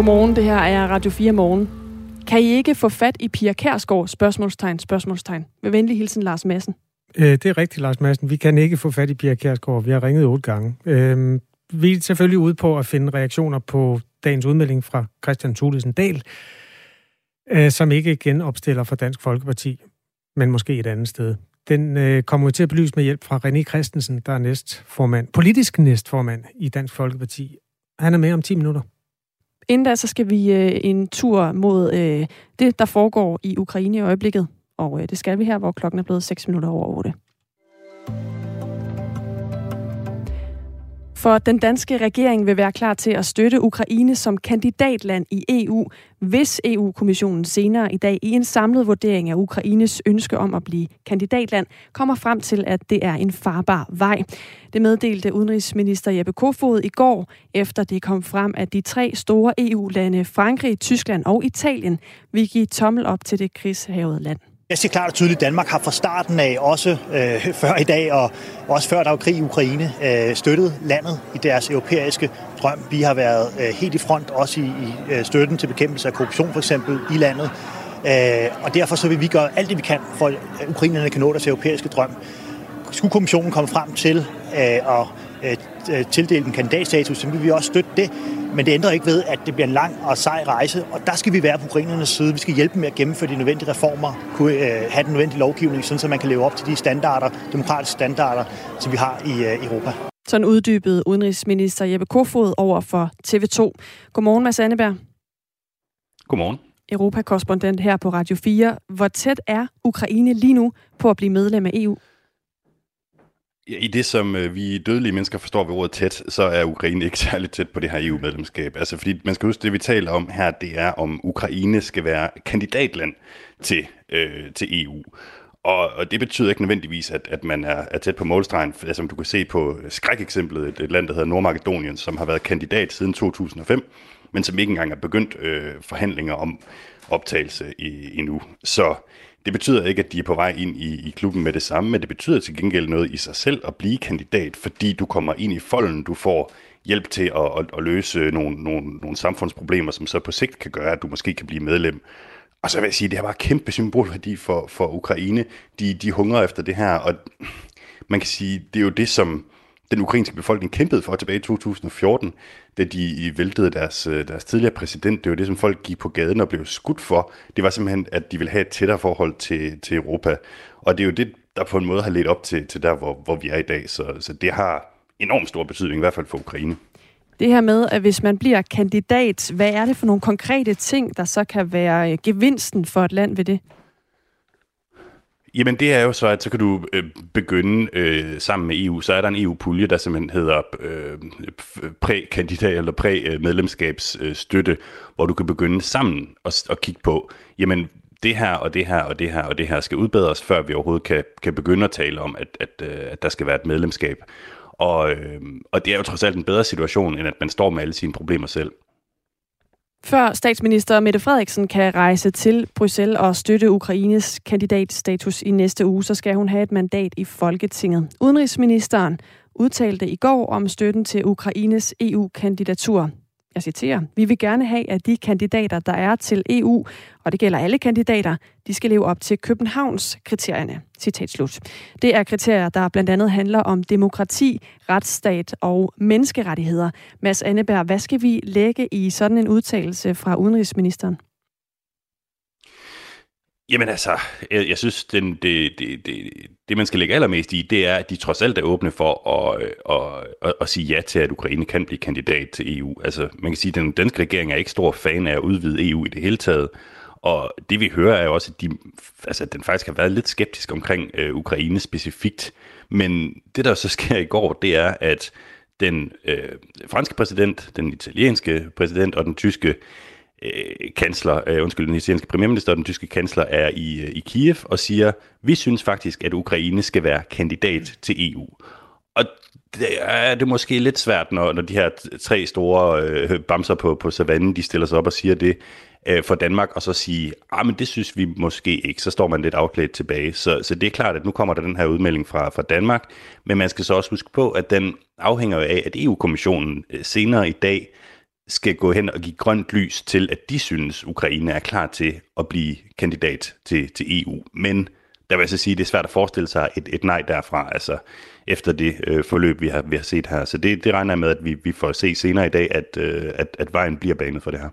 Godmorgen, det her er Radio 4 Morgen. Kan I ikke få fat i Pia Kærsgaard? Spørgsmålstegn, spørgsmålstegn. Med venlig hilsen, Lars Madsen. Øh, det er rigtigt, Lars Madsen. Vi kan ikke få fat i Pia Kærsgaard. Vi har ringet otte gange. Øh, vi er selvfølgelig ude på at finde reaktioner på dagens udmelding fra Christian Thulesen Dahl, øh, som ikke genopstiller for Dansk Folkeparti, men måske et andet sted. Den øh, kommer vi til at belyse med hjælp fra René Christensen, der er næstformand, politisk næstformand i Dansk Folkeparti. Han er med om 10 minutter. Inden da, så skal vi øh, en tur mod øh, det, der foregår i Ukraine i øjeblikket. Og øh, det skal vi her, hvor klokken er blevet 6 minutter over 8. For den danske regering vil være klar til at støtte Ukraine som kandidatland i EU, hvis EU-kommissionen senere i dag i en samlet vurdering af Ukraines ønske om at blive kandidatland kommer frem til, at det er en farbar vej. Det meddelte udenrigsminister Jeppe Kofod i går, efter det kom frem, at de tre store EU-lande, Frankrig, Tyskland og Italien, vil give tommel op til det krigshavede land. Jeg siger klart og tydeligt, at Danmark har fra starten af, også øh, før i dag, og også før der var krig i Ukraine, øh, støttet landet i deres europæiske drøm. Vi har været øh, helt i front, også i, i øh, støtten til bekæmpelse af korruption for eksempel i landet. Øh, og derfor så vil vi gøre alt det, vi kan, for at ukrainerne kan nå deres europæiske drøm. Skulle kommissionen komme frem til øh, at tildele en kandidatstatus, så vil vi også støtte det. Men det ændrer ikke ved, at det bliver en lang og sej rejse, og der skal vi være på ukrainernes side. Vi skal hjælpe med at gennemføre de nødvendige reformer, kunne øh, have den nødvendige lovgivning, sådan så man kan leve op til de standarder, demokratiske standarder, som vi har i øh, Europa. Sådan uddybede udenrigsminister Jeppe Kofod over for TV2. Godmorgen, Mads Anneberg. Godmorgen. Europakorrespondent her på Radio 4. Hvor tæt er Ukraine lige nu på at blive medlem af EU? I det, som øh, vi dødelige mennesker forstår ved ordet tæt, så er Ukraine ikke særligt tæt på det her EU-medlemskab. Altså, fordi man skal huske, det vi taler om her, det er, om Ukraine skal være kandidatland til, øh, til EU. Og, og det betyder ikke nødvendigvis, at, at man er, er tæt på målstregen. Som altså, du kan se på skrækeksemplet, et, et land, der hedder Nordmakedonien, som har været kandidat siden 2005, men som ikke engang er begyndt øh, forhandlinger om optagelse i, endnu. Så det betyder ikke, at de er på vej ind i, i klubben med det samme, men det betyder til gengæld noget i sig selv at blive kandidat, fordi du kommer ind i folden, du får hjælp til at, at, at løse nogle, nogle, nogle samfundsproblemer, som så på sigt kan gøre, at du måske kan blive medlem. Og så vil jeg sige, at det har bare kæmpe symbolværdi for, for Ukraine. De, de hungrer efter det her, og man kan sige, det er jo det, som den ukrainske befolkning kæmpede for tilbage i 2014, da de væltede deres, øh, deres tidligere præsident. Det var det, som folk gik på gaden og blev skudt for. Det var simpelthen, at de ville have et tættere forhold til, til Europa. Og det er jo det, der på en måde har ledt op til, til der, hvor, hvor vi er i dag. Så, så det har enormt stor betydning, i hvert fald for Ukraine. Det her med, at hvis man bliver kandidat, hvad er det for nogle konkrete ting, der så kan være øh, gevinsten for et land ved det? Jamen det er jo så, at så kan du øh, begynde øh, sammen med EU, så er der en EU-pulje, der simpelthen hedder øh, prækandidat eller præmedlemskabsstøtte, øh, hvor du kan begynde sammen at, og kigge på, jamen det her og det her og det her og det her skal udbedres, før vi overhovedet kan, kan begynde at tale om, at, at, øh, at der skal være et medlemskab. Og, øh, og det er jo trods alt en bedre situation, end at man står med alle sine problemer selv. Før statsminister Mette Frederiksen kan rejse til Bruxelles og støtte Ukraines kandidatstatus i næste uge, så skal hun have et mandat i Folketinget. Udenrigsministeren udtalte i går om støtten til Ukraines EU-kandidatur. Jeg citerer, vi vil gerne have, at de kandidater, der er til EU, og det gælder alle kandidater, de skal leve op til Københavns kriterierne. Citat slut. Det er kriterier, der blandt andet handler om demokrati, retsstat og menneskerettigheder. Mads Anneberg, hvad skal vi lægge i sådan en udtalelse fra udenrigsministeren? Jamen altså, jeg, jeg synes, den, det, det, det, det man skal lægge allermest i, det er, at de trods alt er åbne for at, øh, at, at, at sige ja til, at Ukraine kan blive kandidat til EU. Altså, man kan sige, at den danske regering er ikke stor fan af at udvide EU i det hele taget. Og det vi hører er jo også, at de, altså, den faktisk har været lidt skeptisk omkring øh, Ukraine specifikt. Men det, der så sker i går, det er, at den øh, franske præsident, den italienske præsident og den tyske øh, kansler, øh, undskyld, den italienske premierminister og den tyske kansler er i, øh, i Kiev og siger, vi synes faktisk, at Ukraine skal være kandidat til EU. Og det er det måske lidt svært, når, når de her tre store øh, bamser på, på savannen, de stiller sig op og siger det øh, for Danmark, og så sige, ah, men det synes vi måske ikke, så står man lidt afklædt tilbage. Så, så det er klart, at nu kommer der den her udmelding fra, fra Danmark, men man skal så også huske på, at den afhænger af, at EU-kommissionen øh, senere i dag skal gå hen og give grønt lys til, at de synes, Ukraine er klar til at blive kandidat til, til EU. Men der vil jeg så sige, at det er svært at forestille sig et, et nej derfra, altså efter det øh, forløb, vi har, vi har set her. Så det, det regner jeg med, at vi, vi får se senere i dag, at, øh, at, at vejen bliver banet for det her.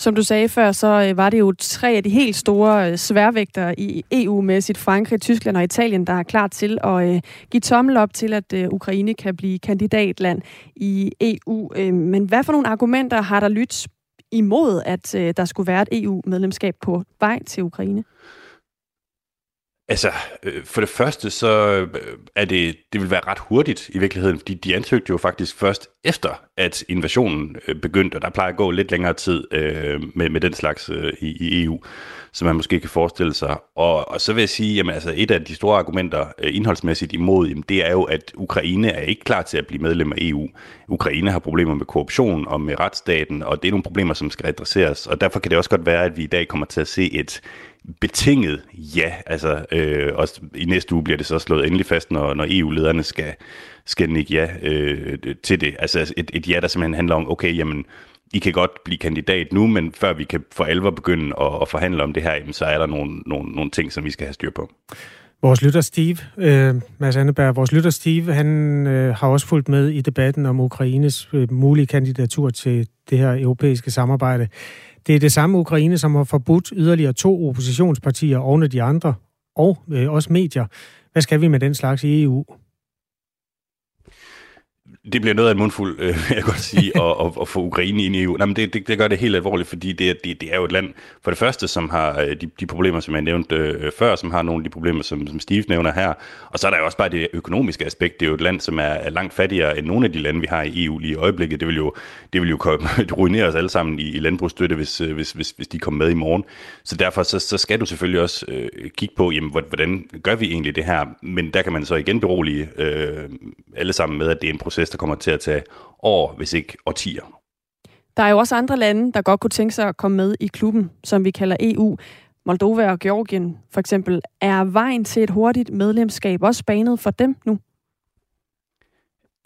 Som du sagde før, så øh, var det jo tre af de helt store øh, sværvægter sværvægtere i EU med sit Frankrig, Tyskland og Italien, der er klar til at øh, give tommel op til, at Ukraine kan blive kandidatland i EU. Men hvad for nogle argumenter har der lyttet imod, at der skulle være et EU-medlemskab på vej til Ukraine? Altså, øh, for det første, så øh, er det, det vil være ret hurtigt i virkeligheden, fordi de ansøgte jo faktisk først efter, at invasionen øh, begyndte, og der plejer at gå lidt længere tid øh, med, med den slags øh, i, i EU, som man måske kan forestille sig. Og, og så vil jeg sige, jamen altså, et af de store argumenter øh, indholdsmæssigt imod, jamen, det er jo, at Ukraine er ikke klar til at blive medlem af EU. Ukraine har problemer med korruption og med retsstaten, og det er nogle problemer, som skal adresseres, og derfor kan det også godt være, at vi i dag kommer til at se et betinget ja. Altså, øh, også i næste uge bliver det så slået endelig fast, når, når EU-lederne skal, skal nikke ja øh, til det. Altså, altså et, et ja, der simpelthen handler om, okay, jamen, I kan godt blive kandidat nu, men før vi kan for alvor begynde at, at forhandle om det her, jamen, så er der nogle, nogle, nogle ting, som vi skal have styr på. Vores lytter Steve, øh, Mads Anneberg, vores lytter Steve, han øh, har også fulgt med i debatten om Ukraines øh, mulige kandidatur til det her europæiske samarbejde. Det er det samme Ukraine, som har forbudt yderligere to oppositionspartier oven de andre, og øh, også medier. Hvad skal vi med den slags i EU? Det bliver noget af en mundfuld, øh, vil jeg godt sige, at, at, at få Ukraine ind i EU. Nej, men det, det, det gør det helt alvorligt, fordi det, det, det er jo et land, for det første, som har øh, de, de problemer, som jeg nævnte øh, før, som har nogle af de problemer, som, som Steve nævner her. Og så er der jo også bare det økonomiske aspekt. Det er jo et land, som er, er langt fattigere end nogle af de lande, vi har i EU lige i øjeblikket. Det vil jo, det vil jo komme, ruinere os alle sammen i, i landbrugsstøtte, hvis, øh, hvis, hvis, hvis de kommer med i morgen. Så derfor så, så skal du selvfølgelig også øh, kigge på, jamen, hvordan gør vi egentlig det her? Men der kan man så igen berolige øh, alle sammen med, at det er en proces, der kommer til at tage år, hvis ikke årtier. Der er jo også andre lande, der godt kunne tænke sig at komme med i klubben, som vi kalder EU. Moldova og Georgien for eksempel. Er vejen til et hurtigt medlemskab også banet for dem nu?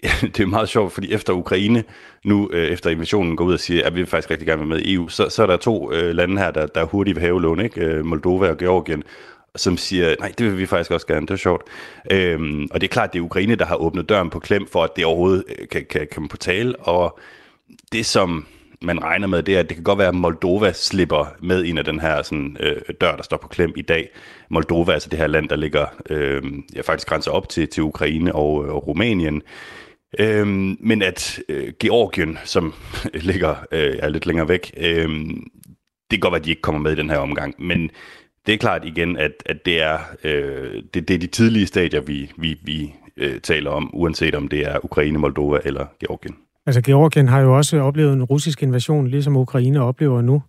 Ja, det er meget sjovt, fordi efter Ukraine nu, øh, efter invasionen, går ud og siger, at vi vil faktisk rigtig gerne være med i EU, så, så er der to øh, lande her, der, der hurtigt vil have lån, ikke? Øh, Moldova og Georgien som siger, nej, det vil vi faktisk også gerne, det er sjovt. Øhm, og det er klart, det er Ukraine, der har åbnet døren på klem, for at det overhovedet øh, kan, kan komme på tale, og det som man regner med, det er, at det kan godt være, at Moldova slipper med ind af den her sådan, øh, dør, der står på klem i dag. Moldova, altså det her land, der ligger øh, ja, faktisk grænser op til, til Ukraine og, øh, og Rumænien. Øhm, men at øh, Georgien, som ligger øh, er lidt længere væk, øh, det kan godt være, at de ikke kommer med i den her omgang. Men det er klart igen, at, at det, er, øh, det, det er de tidlige stadier, vi, vi, vi øh, taler om, uanset om det er Ukraine, Moldova eller Georgien. Altså Georgien har jo også oplevet en russisk invasion, ligesom Ukraine oplever nu.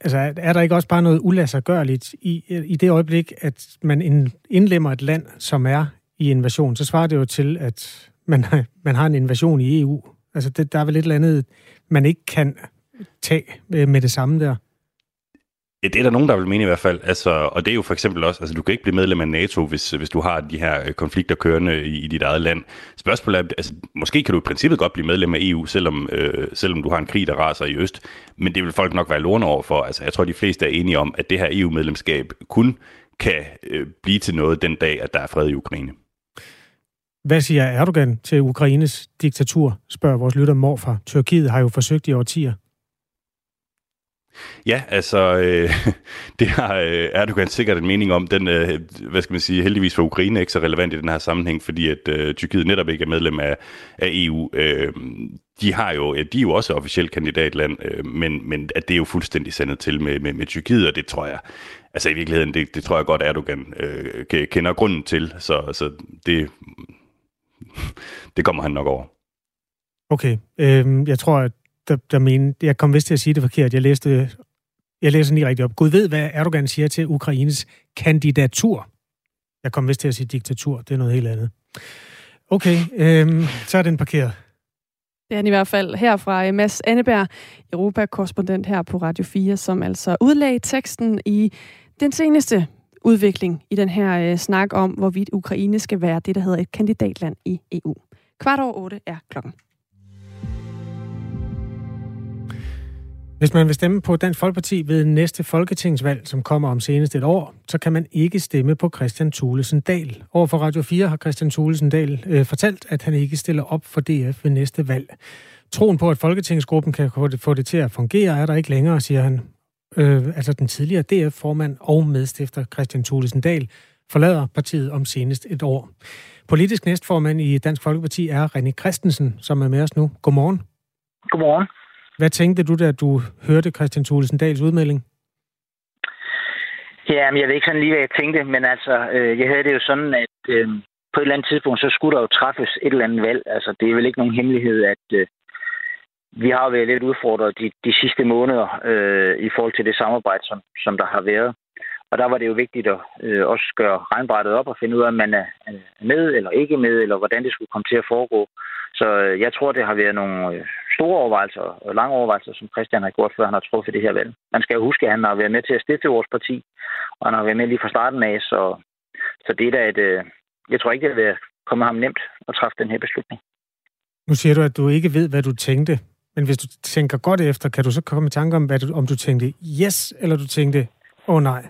Altså er der ikke også bare noget ulassergørligt i, i det øjeblik, at man indlemmer et land, som er i invasion, så svarer det jo til, at man, man har en invasion i EU. Altså det, der er vel et eller andet, man ikke kan tage med det samme der. Ja, det er der nogen, der vil mene i hvert fald. Altså, og det er jo for eksempel også, altså du kan ikke blive medlem af NATO, hvis, hvis du har de her øh, konflikter kørende i, i dit eget land. Spørgsmålet er, altså, måske kan du i princippet godt blive medlem af EU, selvom, øh, selvom du har en krig, der raser i øst. Men det vil folk nok være lorne over for. Altså, jeg tror, de fleste er enige om, at det her EU-medlemskab kun kan øh, blive til noget den dag, at der er fred i Ukraine. Hvad siger Erdogan til Ukraines diktatur, spørger vores lytter morfar. Tyrkiet har jo forsøgt i årtier. Ja, altså, øh, det har øh, Erdogan sikkert en mening om. Den, øh, hvad skal man sige, heldigvis for Ukraine ikke så relevant i den her sammenhæng, fordi at øh, Tyrkiet netop ikke er medlem af, af EU. Øh, de har jo, de er jo også officielt kandidatland, øh, men, men at det er jo fuldstændig sendet til med, med, med Tyrkiet, og det tror jeg, altså i virkeligheden, det, det tror jeg godt, Erdogan øh, kender grunden til, så, så det, det kommer han nok over. Okay, øh, jeg tror, at der, der mener, jeg kom vist til at sige det forkert. Jeg læste, jeg læser lige rigtigt op. Gud ved, hvad Erdogan siger til Ukraines kandidatur. Jeg kom vist til at sige diktatur. Det er noget helt andet. Okay, øhm, så er den parkeret. Det er han i hvert fald her fra øh, Mads Anneberg, Europakorrespondent her på Radio 4, som altså udlagde teksten i den seneste udvikling i den her øh, snak om, hvorvidt Ukraine skal være det, der hedder et kandidatland i EU. Kvart over otte er klokken. Hvis man vil stemme på Dansk Folkeparti ved næste folketingsvalg, som kommer om senest et år, så kan man ikke stemme på Christian Thulesen Dahl. Overfor Radio 4 har Christian Thulesen Dahl øh, fortalt, at han ikke stiller op for DF ved næste valg. Troen på, at Folketingsgruppen kan få det til at fungere, er der ikke længere, siger han. Øh, altså den tidligere DF-formand og medstifter Christian Thulesen Dahl forlader partiet om senest et år. Politisk næstformand i Dansk Folkeparti er René Christensen, som er med os nu. Godmorgen. Godmorgen. Hvad tænkte du, da du hørte Christian Thulesen Dahls udmelding? Ja, men jeg ved ikke sådan lige, hvad jeg tænkte, men altså, øh, jeg havde det jo sådan, at øh, på et eller andet tidspunkt, så skulle der jo træffes et eller andet valg. Altså, det er vel ikke nogen hemmelighed, at øh, vi har været lidt udfordret de, de sidste måneder øh, i forhold til det samarbejde, som, som der har været. Og der var det jo vigtigt at øh, også gøre regnbrættet op og finde ud af, om man er med eller ikke med, eller hvordan det skulle komme til at foregå. Så øh, jeg tror, det har været nogle øh, store overvejelser og lange overvejelser, som Christian har gjort, før han har truffet det her valg. Man skal jo huske, at han har været med til at stifte vores parti, og han har været med lige fra starten af, så, så det er da et... Øh, jeg tror ikke, det vil komme ham nemt at træffe den her beslutning. Nu siger du, at du ikke ved, hvad du tænkte. Men hvis du tænker godt efter, kan du så komme i tanke om, hvad du, om du tænkte yes, eller du tænkte, åh oh, nej?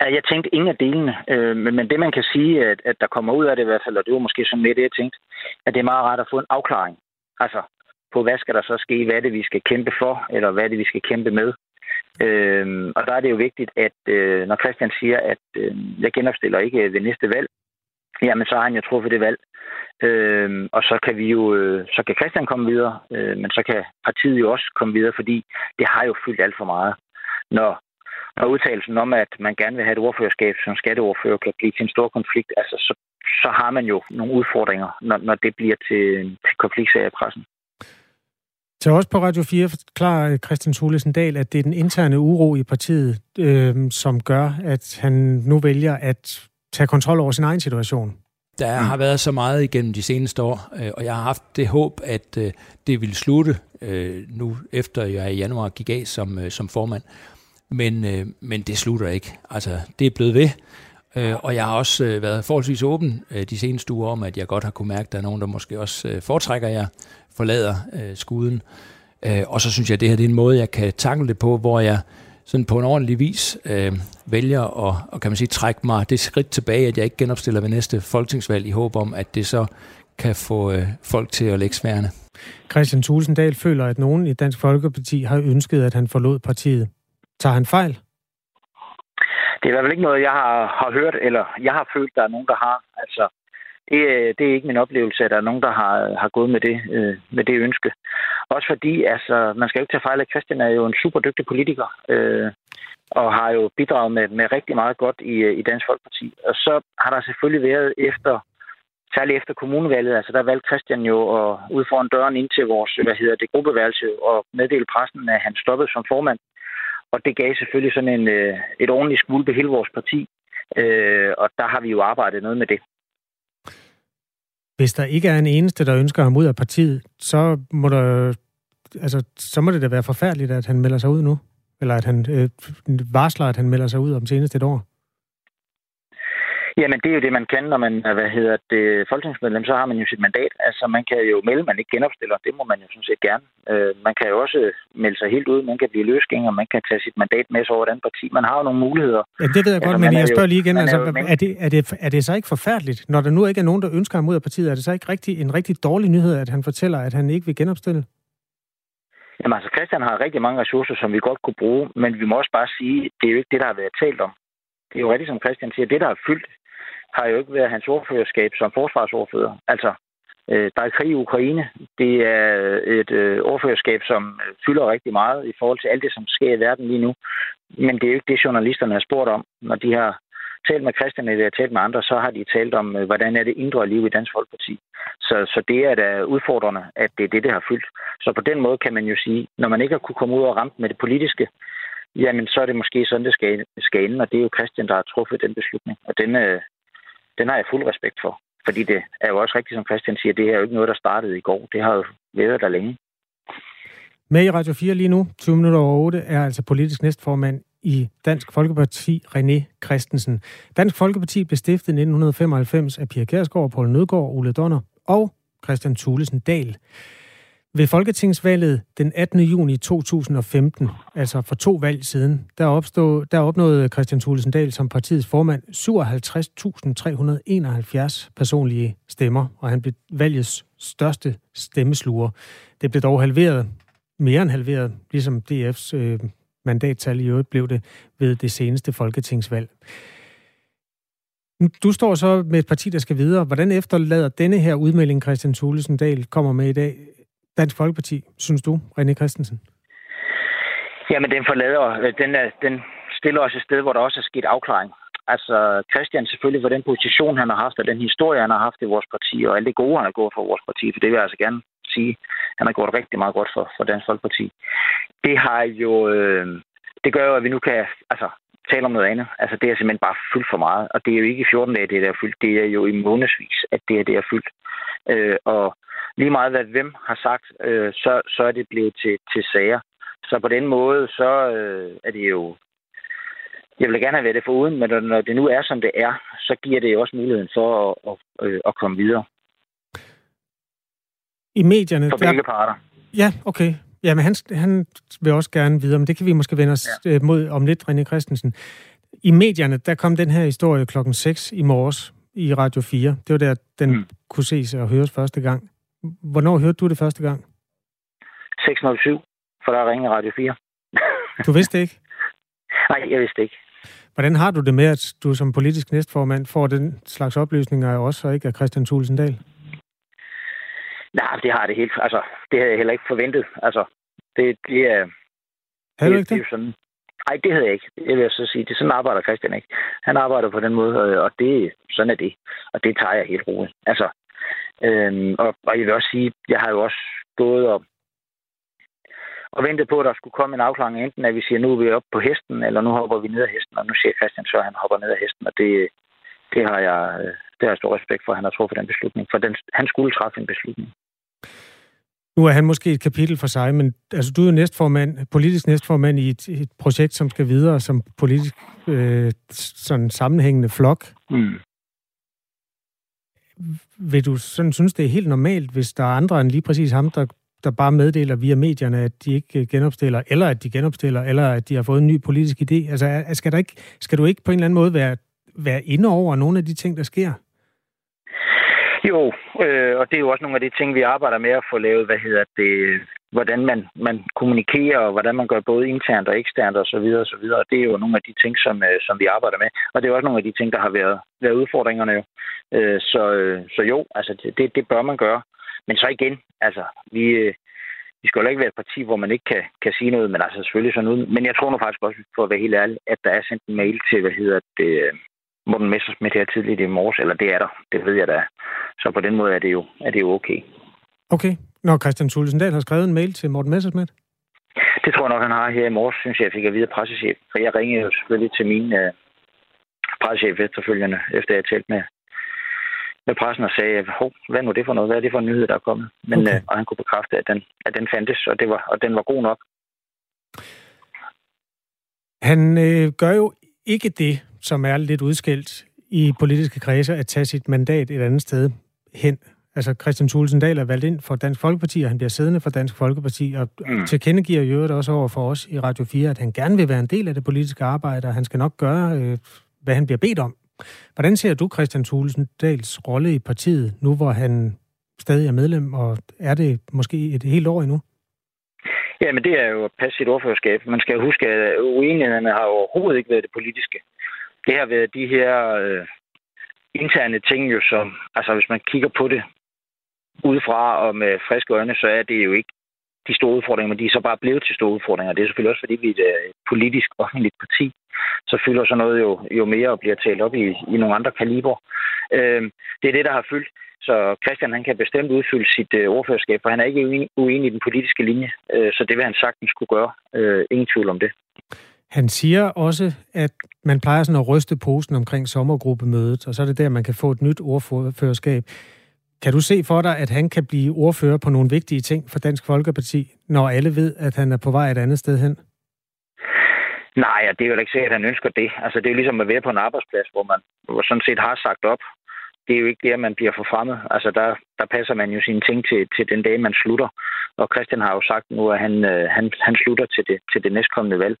Jeg tænkte ingen af delene, øh, men, det man kan sige, at, at der kommer ud af det i hvert fald, og det var måske sådan lidt det, jeg tænkte, at det er meget rart at få en afklaring. Altså, på hvad skal der så ske, hvad er det, vi skal kæmpe for, eller hvad er det, vi skal kæmpe med. Øh, og der er det jo vigtigt, at øh, når Christian siger, at øh, jeg genopstiller ikke ved næste valg, jamen så har han jo truffet det valg. Øh, og så kan vi jo, øh, så kan Christian komme videre, øh, men så kan partiet jo også komme videre, fordi det har jo fyldt alt for meget. Når og udtalelsen om, at man gerne vil have et ordførerskab som skatteordfører, kan blive til en stor konflikt, altså så, så har man jo nogle udfordringer, når, når det bliver til, til konfliktsager i pressen. Til os på Radio 4 forklarer Christian Thulesen Dahl, at det er den interne uro i partiet, øh, som gør, at han nu vælger at tage kontrol over sin egen situation. Der har været så meget igennem de seneste år, øh, og jeg har haft det håb, at øh, det ville slutte øh, nu, efter jeg i januar gik af som, som formand. Men, øh, men det slutter ikke. Altså, det er blevet ved. Øh, og jeg har også øh, været forholdsvis åben øh, de seneste uger om, at jeg godt har kunne mærke, at der er nogen, der måske også øh, foretrækker, jer, forlader øh, skuden. Øh, og så synes jeg, at det her det er en måde, jeg kan takle det på, hvor jeg sådan på en ordentlig vis øh, vælger at og kan man sige, trække mig det skridt tilbage, at jeg ikke genopstiller ved næste folketingsvalg i håb om, at det så kan få øh, folk til at lægge sværene. Christian Tulsendal føler, at nogen i Dansk Folkeparti har ønsket, at han forlod partiet. Tager han fejl? Det er i hvert fald ikke noget, jeg har, har hørt, eller jeg har følt, der er nogen, der har. Altså, det, øh, det er ikke min oplevelse, at der er nogen, der har, har gået med det, øh, med det ønske. Også fordi, altså, man skal jo ikke tage fejl, af, Christian er jo en super dygtig politiker, øh, og har jo bidraget med, med rigtig meget godt i, øh, i Dansk Folkeparti. Og så har der selvfølgelig været efter, særligt efter kommunevalget, altså der valgte Christian jo at udfordre døren ind til vores, hvad hedder det, gruppeværelse og meddele pressen, at han stoppede som formand. Og det gav selvfølgelig sådan en, øh, et ordentligt skvulpe hele vores parti. Øh, og der har vi jo arbejdet noget med det. Hvis der ikke er en eneste, der ønsker ham ud af partiet, så må, der, altså, så må det da være forfærdeligt, at han melder sig ud nu. Eller at han øh, varsler, at han melder sig ud om senest et år. Jamen, det er jo det, man kan, når man hvad hedder det, folketingsmedlem, så har man jo sit mandat. Altså, man kan jo melde, man ikke genopstiller. Det må man jo sådan set gerne. Øh, man kan jo også melde sig helt ud. Man kan blive løsgænger. Man kan tage sit mandat med sig over et andet parti. Man har jo nogle muligheder. Ja, det ved jeg godt, altså, men jeg spørger lige igen. Altså, er, er, det, er, det, er det så ikke forfærdeligt, når der nu ikke er nogen, der ønsker ham ud af partiet? Er det så ikke rigtig, en rigtig dårlig nyhed, at han fortæller, at han ikke vil genopstille? Jamen altså, Christian har rigtig mange ressourcer, som vi godt kunne bruge, men vi må også bare sige, det er jo ikke det, der har været talt om. Det er jo rigtigt, som Christian siger, det, der har fyldt har jo ikke været hans ordførerskab som forsvarsordfører. Altså, øh, der er krig i Ukraine. Det er øh, et øh, ordførerskab, som fylder rigtig meget i forhold til alt det, som sker i verden lige nu. Men det er jo ikke det, journalisterne har spurgt om. Når de har talt med Christian, eller talt med andre, så har de talt om, øh, hvordan er det indre liv i Dansk Folkeparti. Så, så det er da udfordrende, at det er det, det har fyldt. Så på den måde kan man jo sige, når man ikke har kunne komme ud og ramme med det politiske, jamen så er det måske sådan, det skal, skal ende, og det er jo Christian, der har truffet den beslutning. Og den, øh, den har jeg fuld respekt for. Fordi det er jo også rigtigt, som Christian siger, det er jo ikke noget, der startede i går. Det har jo været der længe. Med i Radio 4 lige nu, 20 minutter over 8, er altså politisk næstformand i Dansk Folkeparti, René Christensen. Dansk Folkeparti blev stiftet i 1995 af Pia Kærsgaard, Poul Nødgaard, Ole Donner og Christian Thulesen Dahl. Ved Folketingsvalget den 18. juni 2015, altså for to valg siden, der, opstod, der opnåede Christian Thulesen Dahl som partiets formand 57.371 personlige stemmer, og han blev valgets største stemmesluger. Det blev dog halveret, mere end halveret, ligesom DF's øh, mandattal i øvrigt blev det ved det seneste folketingsvalg. Du står så med et parti, der skal videre. Hvordan efterlader denne her udmelding, Christian Thulesen Dahl kommer med i dag, Dansk Folkeparti, synes du, René Christensen? Jamen, den forlader, øh, den, er, den stiller os et sted, hvor der også er sket afklaring. Altså, Christian selvfølgelig for den position, han har haft, og den historie, han har haft i vores parti, og alt det gode, han har gjort for vores parti, for det vil jeg altså gerne sige, han har gjort rigtig meget godt for, for Dansk Folkeparti. Det har jo, øh, det gør jo, at vi nu kan altså, tale om noget andet. Altså, det er simpelthen bare fyldt for meget, og det er jo ikke i 14 dage, det er fyldt, det er jo i månedsvis, at det er, det er fyldt. Øh, og lige meget hvad hvem har sagt, øh, så, så er det blevet til, til sager. Så på den måde, så øh, er det jo... Jeg vil gerne have været det foruden, men når det nu er, som det er, så giver det jo også muligheden for at, at, øh, at komme videre. I medierne... For begge parter. Ja, okay. Ja, men han, han vil også gerne videre, men det kan vi måske vende os ja. Øh, mod om lidt, René Christensen. I medierne, der kom den her historie klokken 6 i morges i Radio 4. Det var der, den mm. kunne ses og høres første gang. Hvornår hørte du det første gang? 607, for der ringede Radio 4. du vidste ikke? Nej, jeg vidste ikke. Hvordan har du det med, at du som politisk næstformand får den slags oplysninger af os, og ikke af Christian Tulsendal? Nej, det har det helt. Altså, det havde jeg heller ikke forventet. Altså, det, det er... Havde du ikke det? det? sådan, nej, det havde jeg ikke. Jeg vil så sige, det sådan arbejder Christian ikke. Han arbejder på den måde, og det, sådan er det. Og det tager jeg helt roligt. Altså, Øhm, og, og jeg vil også sige, jeg har jo også gået og, og ventet på, at der skulle komme en afklaring, enten at vi siger, nu er vi oppe på hesten, eller nu hopper vi ned af hesten, og nu siger Christian så, at han hopper ned af hesten, og det, det har jeg, det har jeg stor respekt for, at han har truffet den beslutning, for den, han skulle træffe en beslutning. Nu er han måske et kapitel for sig, men altså, du er næstformand, politisk næstformand i et, et projekt, som skal videre som politisk øh, sådan sammenhængende flok. Mm vil du sådan synes, det er helt normalt, hvis der er andre end lige præcis ham, der, der bare meddeler via medierne, at de ikke øh, genopstiller, eller at de genopstiller, eller at de har fået en ny politisk idé? Altså, skal, der ikke, skal du ikke på en eller anden måde være, være inde over nogle af de ting, der sker? Jo, øh, og det er jo også nogle af de ting, vi arbejder med at få lavet, hvad hedder det, hvordan man, man kommunikerer, og hvordan man gør både internt og eksternt osv. Og så videre. Det er jo nogle af de ting, som, øh, som vi arbejder med. Og det er også nogle af de ting, der har været, været udfordringerne jo. Øh, så, øh, så jo, altså det, det bør man gøre. Men så igen, altså vi, øh, vi skal jo ikke være et parti, hvor man ikke kan, kan sige noget, men altså selvfølgelig sådan noget. Men jeg tror nu faktisk også, for at være helt ærlig, at der er sendt en mail til, hvad hedder det, øh, Morten Messersmith her tidligt i morges, eller det er der, det ved jeg da. Så på den måde er det jo, er det jo okay. Okay. Når Christian Tulsendal har skrevet en mail til Morten Messersmith? Det tror jeg nok, han har her i morges, synes jeg, jeg fik at vide pressechef. For jeg ringede jo selvfølgelig til min uh, pressechef efterfølgende, efter jeg talt med, med pressen og sagde, Hov, hvad er nu det for noget? Hvad er det for en nyhed, der er kommet? Men, okay. uh, og han kunne bekræfte, at den, at den fandtes, og, det var, og den var god nok. Han øh, gør jo ikke det, som er lidt udskilt i politiske kredse, at tage sit mandat et andet sted hen. Altså Christian Thulesen Dahl er valgt ind for Dansk Folkeparti, og han bliver siddende for Dansk Folkeparti, og mm. tilkendegiver jo øvrigt også over for os i Radio 4, at han gerne vil være en del af det politiske arbejde, og han skal nok gøre, øh, hvad han bliver bedt om. Hvordan ser du Christian Thulesen Dahls rolle i partiet, nu hvor han stadig er medlem, og er det måske et helt år endnu? Ja, men det er jo at passe sit ordførerskab. Man skal huske, at uenighederne har overhovedet ikke været det politiske. Det har været de her øh, interne ting, jo, som, altså hvis man kigger på det udefra og med friske øjne, så er det jo ikke de store udfordringer, men de er så bare blevet til store udfordringer. Det er selvfølgelig også, fordi vi er et politisk offentligt parti. Så fylder sådan noget jo, jo mere og bliver talt op i, i nogle andre kaliber. Øh, det er det, der har fyldt. Så Christian han kan bestemt udfylde sit øh, ordførerskab, for han er ikke uenig, uenig i den politiske linje. Øh, så det vil han sagtens kunne gøre. Øh, ingen tvivl om det. Han siger også, at man plejer sådan at ryste posen omkring sommergruppemødet, og så er det der, man kan få et nyt ordførerskab. Kan du se for dig, at han kan blive ordfører på nogle vigtige ting for Dansk Folkeparti, når alle ved, at han er på vej et andet sted hen? Nej, og det er jo ikke sikkert, at han ønsker det. Altså, det er jo ligesom at være på en arbejdsplads, hvor man hvor sådan set har sagt op. Det er jo ikke det, at man bliver forfremmet. Altså, der, der passer man jo sine ting til, til den dag, man slutter. Og Christian har jo sagt nu, at han, øh, han, han slutter til det, til det næstkommende valg.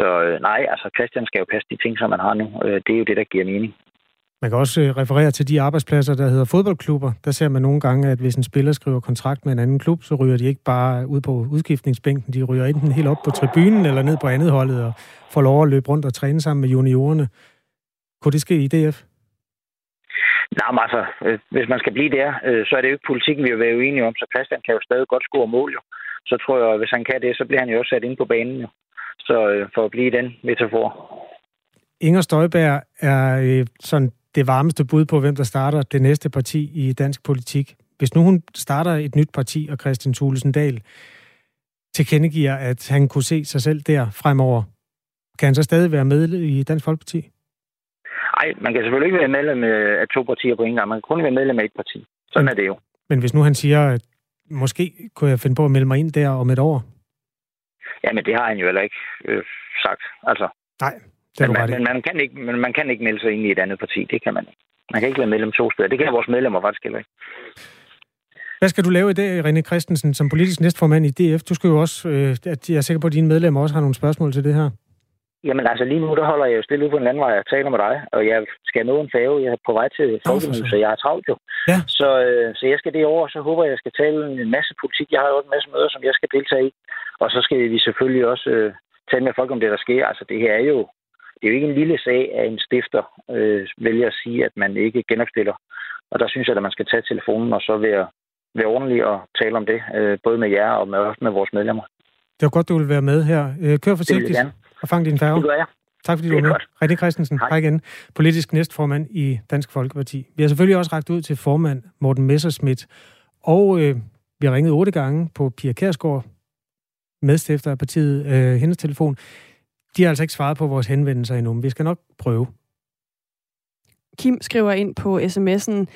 Så øh, nej, altså Christian skal jo passe de ting, som man har nu. Øh, det er jo det, der giver mening. Man kan også øh, referere til de arbejdspladser, der hedder fodboldklubber. Der ser man nogle gange, at hvis en spiller skriver kontrakt med en anden klub, så ryger de ikke bare ud på udskiftningsbænken. De ryger enten helt op på tribunen eller ned på andet holdet og får lov at løbe rundt og træne sammen med juniorerne. Kunne det ske i DF? Nej, men altså, øh, hvis man skal blive der, øh, så er det jo ikke politikken, vi er være uenige om, så Christian kan jo stadig godt score mål, jo. Så tror jeg, hvis han kan det, så bliver han jo også sat ind på banen, jo. Så for at blive den metafor. Inger Støjberg er sådan det varmeste bud på, hvem der starter det næste parti i dansk politik. Hvis nu hun starter et nyt parti, og Christian Thulesen Dahl tilkendegiver, at han kunne se sig selv der fremover, kan han så stadig være med i Dansk Folkeparti? Nej, man kan selvfølgelig ikke være medlem af to partier på en gang. Man kan kun være medlem af et parti. Sådan men, er det jo. Men hvis nu han siger, at måske kunne jeg finde på at melde mig ind der om et år? Jamen, det har han jo heller ikke øh, sagt. Altså, Nej, det men, man, men, man kan ikke, men man kan ikke melde sig ind i et andet parti. Det kan man ikke. Man kan ikke være medlem to steder. Det kan vores medlemmer faktisk heller ikke. Hvad skal du lave i dag, René Christensen, som politisk næstformand i DF? Du skal jo også, øh, jeg er sikker på, at dine medlemmer også har nogle spørgsmål til det her. Jamen altså lige nu, der holder jeg jo stille ud på en landvej og taler med dig, og jeg skal nå en færge. Jeg er på vej til Folkehuset, så jeg er travlt jo. Ja. Så, øh, så jeg skal det over, så håber jeg, jeg skal tale en masse politik. Jeg har jo en masse møder, som jeg skal deltage i. Og så skal vi selvfølgelig også øh, tale med folk om det, der sker. Altså det her er jo det er jo ikke en lille sag, at en stifter øh, vælger at sige, at man ikke genopstiller. Og der synes jeg, at man skal tage telefonen og så være, være ordentlig og tale om det, øh, både med jer og med, også med vores medlemmer. Det var godt, du vil være med her. Øh, kør forsigtigt og fang din færge. Det gør jeg. Tak fordi du var med. René Christensen, hej. hej igen. Politisk næstformand i Dansk Folkeparti. Vi har selvfølgelig også rækket ud til formand Morten Messerschmidt. Og øh, vi har ringet otte gange på Pia Kærsgaard, medstifter af partiet, øh, hendes telefon. De har altså ikke svaret på vores henvendelser endnu, men vi skal nok prøve. Kim skriver ind på sms'en,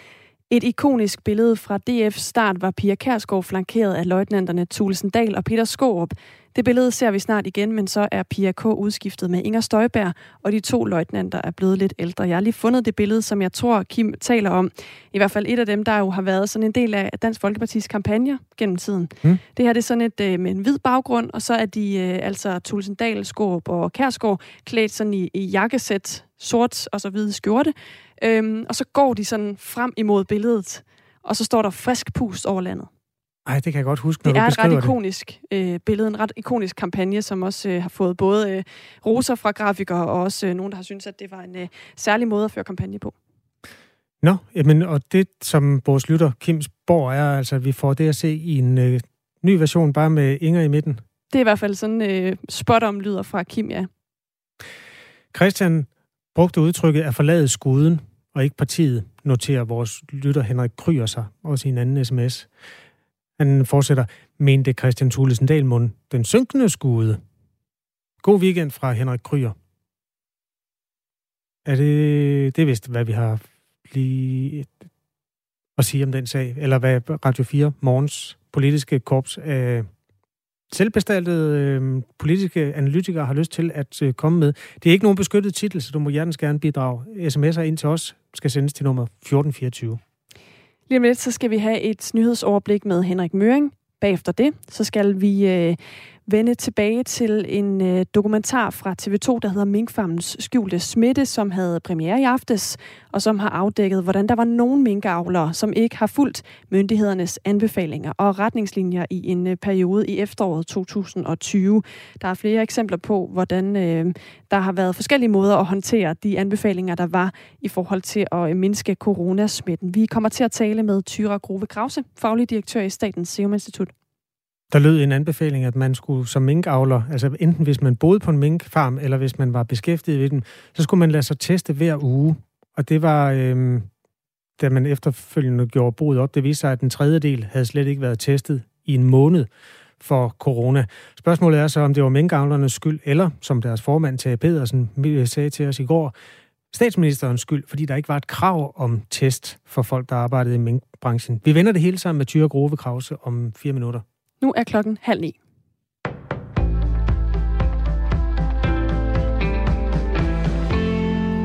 et ikonisk billede fra DF's start var Pia Kærsgaard flankeret af løjtnanterne Thulesen Dahl og Peter Skårup. Det billede ser vi snart igen, men så er Pia K. udskiftet med Inger Støjberg, og de to løjtnanter er blevet lidt ældre. Jeg har lige fundet det billede, som jeg tror, Kim taler om. I hvert fald et af dem, der jo har været sådan en del af Dansk Folkepartis kampagne gennem tiden. Mm. Det her det er sådan et øh, med en hvid baggrund, og så er de øh, altså Thulesen Dahl, Skårup og Kærsgaard klædt sådan i, i jakkesæt, sort og så hvide skjorte. Øhm, og så går de sådan frem imod billedet, og så står der frisk pust over landet. Ej, det kan jeg godt huske, når det du det. er et ret ikonisk øh, billede, en ret ikonisk kampagne, som også øh, har fået både øh, roser fra grafikere, og også øh, nogen, der har syntes, at det var en øh, særlig måde at føre kampagne på. Nå, jamen, og det, som vores lytter Kim Borg er, altså, at vi får det at se i en øh, ny version, bare med Inger i midten. Det er i hvert fald sådan øh, spot om lyder fra Kim, ja. Christian brugte udtrykket at forlade skuden, og ikke partiet, noterer vores lytter Henrik Kryer sig, også i en anden sms. Han fortsætter, mente Christian Thulesen Dahlmund, den synkende skude. God weekend fra Henrik Kryer. Er det, det er vist, hvad vi har lige at sige om den sag, eller hvad Radio 4 morgens politiske korps af selvbestaltede øh, politiske analytikere har lyst til at øh, komme med. Det er ikke nogen beskyttet titel, så du må hjertens gerne bidrage. SMS'er ind til os skal sendes til nummer 1424. Lige om lidt, så skal vi have et nyhedsoverblik med Henrik Møring. Bagefter det, så skal vi øh, vende tilbage til en øh, dokumentar fra TV2, der hedder Minkfarmens skjulte smitte, som havde premiere i aftes, og som har afdækket, hvordan der var nogle minkavlere, som ikke har fulgt myndighedernes anbefalinger og retningslinjer i en øh, periode i efteråret 2020. Der er flere eksempler på, hvordan øh, der har været forskellige måder at håndtere de anbefalinger, der var i forhold til at øh, mindske coronasmitten. Vi kommer til at tale med Tyra Grove Krause, faglig direktør i Statens Serum Institut. Der lød en anbefaling, at man skulle som minkavler, altså enten hvis man boede på en minkfarm, eller hvis man var beskæftiget ved den, så skulle man lade sig teste hver uge. Og det var, øhm, da man efterfølgende gjorde boet op, det viste sig, at den tredje del havde slet ikke været testet i en måned for corona. Spørgsmålet er så, om det var minkavlernes skyld, eller som deres formand, Tage Pedersen, øh, sagde til os i går, statsministerens skyld, fordi der ikke var et krav om test for folk, der arbejdede i minkbranchen. Vi vender det hele sammen med Tyre Grove Krause om fire minutter. Nu er klokken halv ni.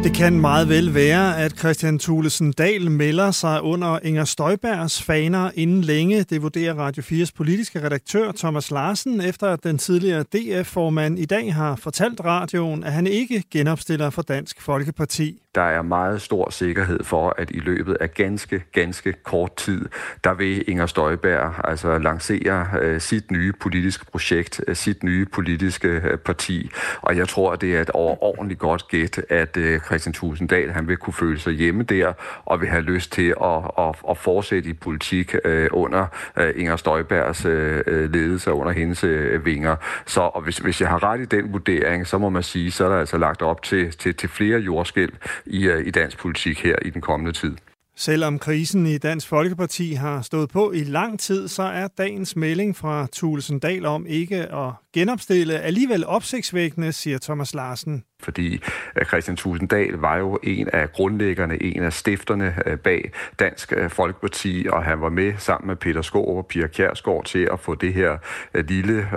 Det kan meget vel være, at Christian Thulesen Dahl melder sig under Inger Støjbergs faner inden længe. Det vurderer Radio 4's politiske redaktør Thomas Larsen, efter at den tidligere DF-formand i dag har fortalt radioen, at han ikke genopstiller for Dansk Folkeparti. Der er meget stor sikkerhed for, at i løbet af ganske, ganske kort tid, der vil Inger Støjberg altså lancere øh, sit nye politiske projekt, øh, sit nye politiske øh, parti. Og jeg tror, det er et overordentligt godt gæt, at Christian Tusinddal, han vil kunne føle sig hjemme der, og vil have lyst til at, at, at fortsætte i politik under Inger Støjbergs ledelse, under hendes vinger. Så og hvis, hvis jeg har ret i den vurdering, så må man sige, så er der altså lagt op til, til, til flere jordskæld i, øh, i dansk politik her i den kommende tid. Selvom krisen i Dansk Folkeparti har stået på i lang tid, så er dagens melding fra Thulesen Dahl om ikke at genopstille alligevel opsigtsvækkende, siger Thomas Larsen fordi øh, Christian Tusinddal var jo en af grundlæggerne, en af stifterne øh, bag Dansk øh, Folkeparti, og han var med sammen med Peter Skov og Pia Kjærsgaard til at få det her lille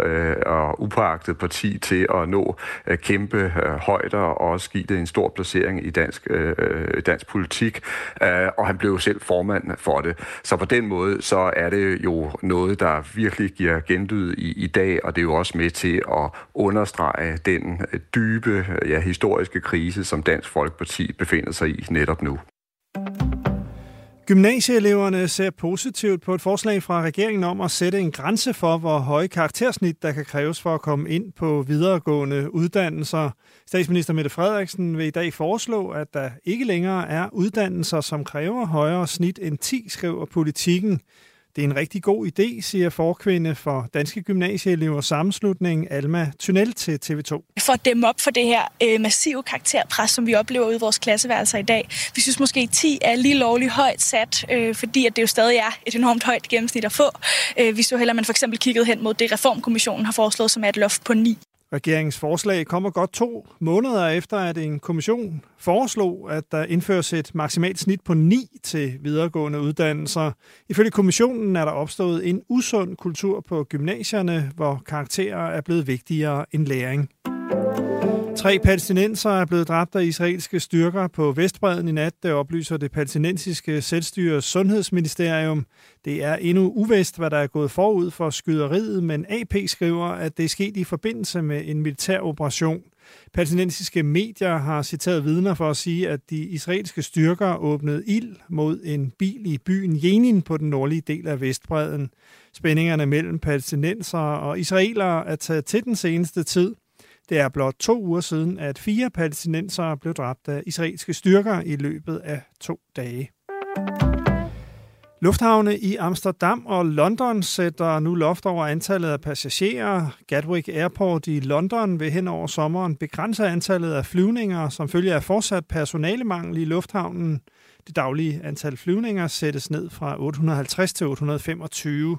og upåagtede parti til at nå kæmpe højder og også give det en stor placering i dansk, dansk politik, og han blev selv formand for det. Så på den måde, så er det jo noget, der virkelig giver genlyd i, i dag, og det er jo også med til at understrege den øh, dybe øh, ja, historiske krise, som Dansk Folkeparti befinder sig i netop nu. Gymnasieeleverne ser positivt på et forslag fra regeringen om at sætte en grænse for, hvor høje karaktersnit der kan kræves for at komme ind på videregående uddannelser. Statsminister Mette Frederiksen vil i dag foreslå, at der ikke længere er uddannelser, som kræver højere snit end 10, skriver politikken. Det er en rigtig god idé, siger forkvinde for Danske Gymnasieelever Sammenslutning Alma Tunnel til TV2. For at dæmme op for det her øh, massive karakterpres, som vi oplever ude i vores klasseværelser i dag. Vi synes måske 10 er lige lovligt højt sat, øh, fordi at det jo stadig er et enormt højt gennemsnit at få. Øh, vi så heller, at man for eksempel kiggede hen mod det, Reformkommissionen har foreslået, som er et loft på 9. Regeringens forslag kommer godt to måneder efter, at en kommission foreslog, at der indføres et maksimalt snit på 9 til videregående uddannelser. Ifølge kommissionen er der opstået en usund kultur på gymnasierne, hvor karakterer er blevet vigtigere end læring. Tre palæstinenser er blevet dræbt af israelske styrker på Vestbreden i nat, det oplyser det palæstinensiske selvstyres sundhedsministerium. Det er endnu uvist, hvad der er gået forud for skyderiet, men AP skriver, at det er sket i forbindelse med en militær operation. Palæstinensiske medier har citeret vidner for at sige, at de israelske styrker åbnede ild mod en bil i byen Jenin på den nordlige del af Vestbreden. Spændingerne mellem palæstinensere og israelere er taget til den seneste tid. Det er blot to uger siden, at fire palæstinensere blev dræbt af israelske styrker i løbet af to dage. Lufthavne i Amsterdam og London sætter nu loft over antallet af passagerer. Gatwick Airport i London vil hen over sommeren begrænse antallet af flyvninger, som følger af fortsat personalemangel i lufthavnen. Det daglige antal flyvninger sættes ned fra 850 til 825.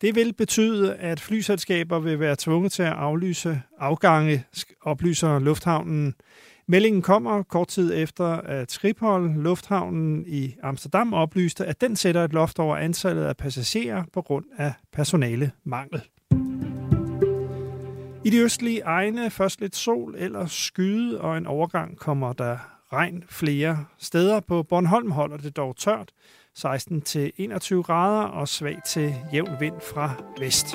Det vil betyde, at flyselskaber vil være tvunget til at aflyse afgange, oplyser lufthavnen. Meldingen kommer kort tid efter, at Schiphol, lufthavnen i Amsterdam, oplyste, at den sætter et loft over antallet af passagerer på grund af personalemangel. I de østlige egne først lidt sol eller skyde, og en overgang kommer der regn flere steder. På Bornholm holder det dog tørt. 16 til 21 grader og svag til jævn vind fra vest.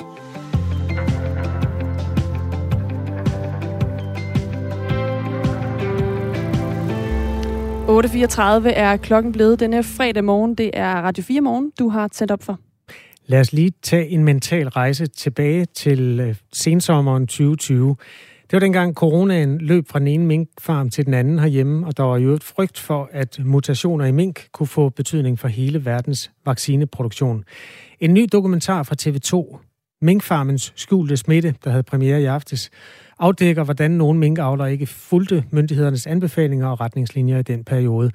.34 er klokken blevet denne fredag morgen. Det er Radio 4 morgen, du har tændt op for. Lad os lige tage en mental rejse tilbage til øh, sensommeren 2020. Det var dengang coronaen løb fra den ene minkfarm til den anden herhjemme, og der var jo et frygt for, at mutationer i mink kunne få betydning for hele verdens vaccineproduktion. En ny dokumentar fra TV2, Minkfarmens skjulte smitte, der havde premiere i aftes, afdækker, hvordan nogle minkavlere ikke fulgte myndighedernes anbefalinger og retningslinjer i den periode.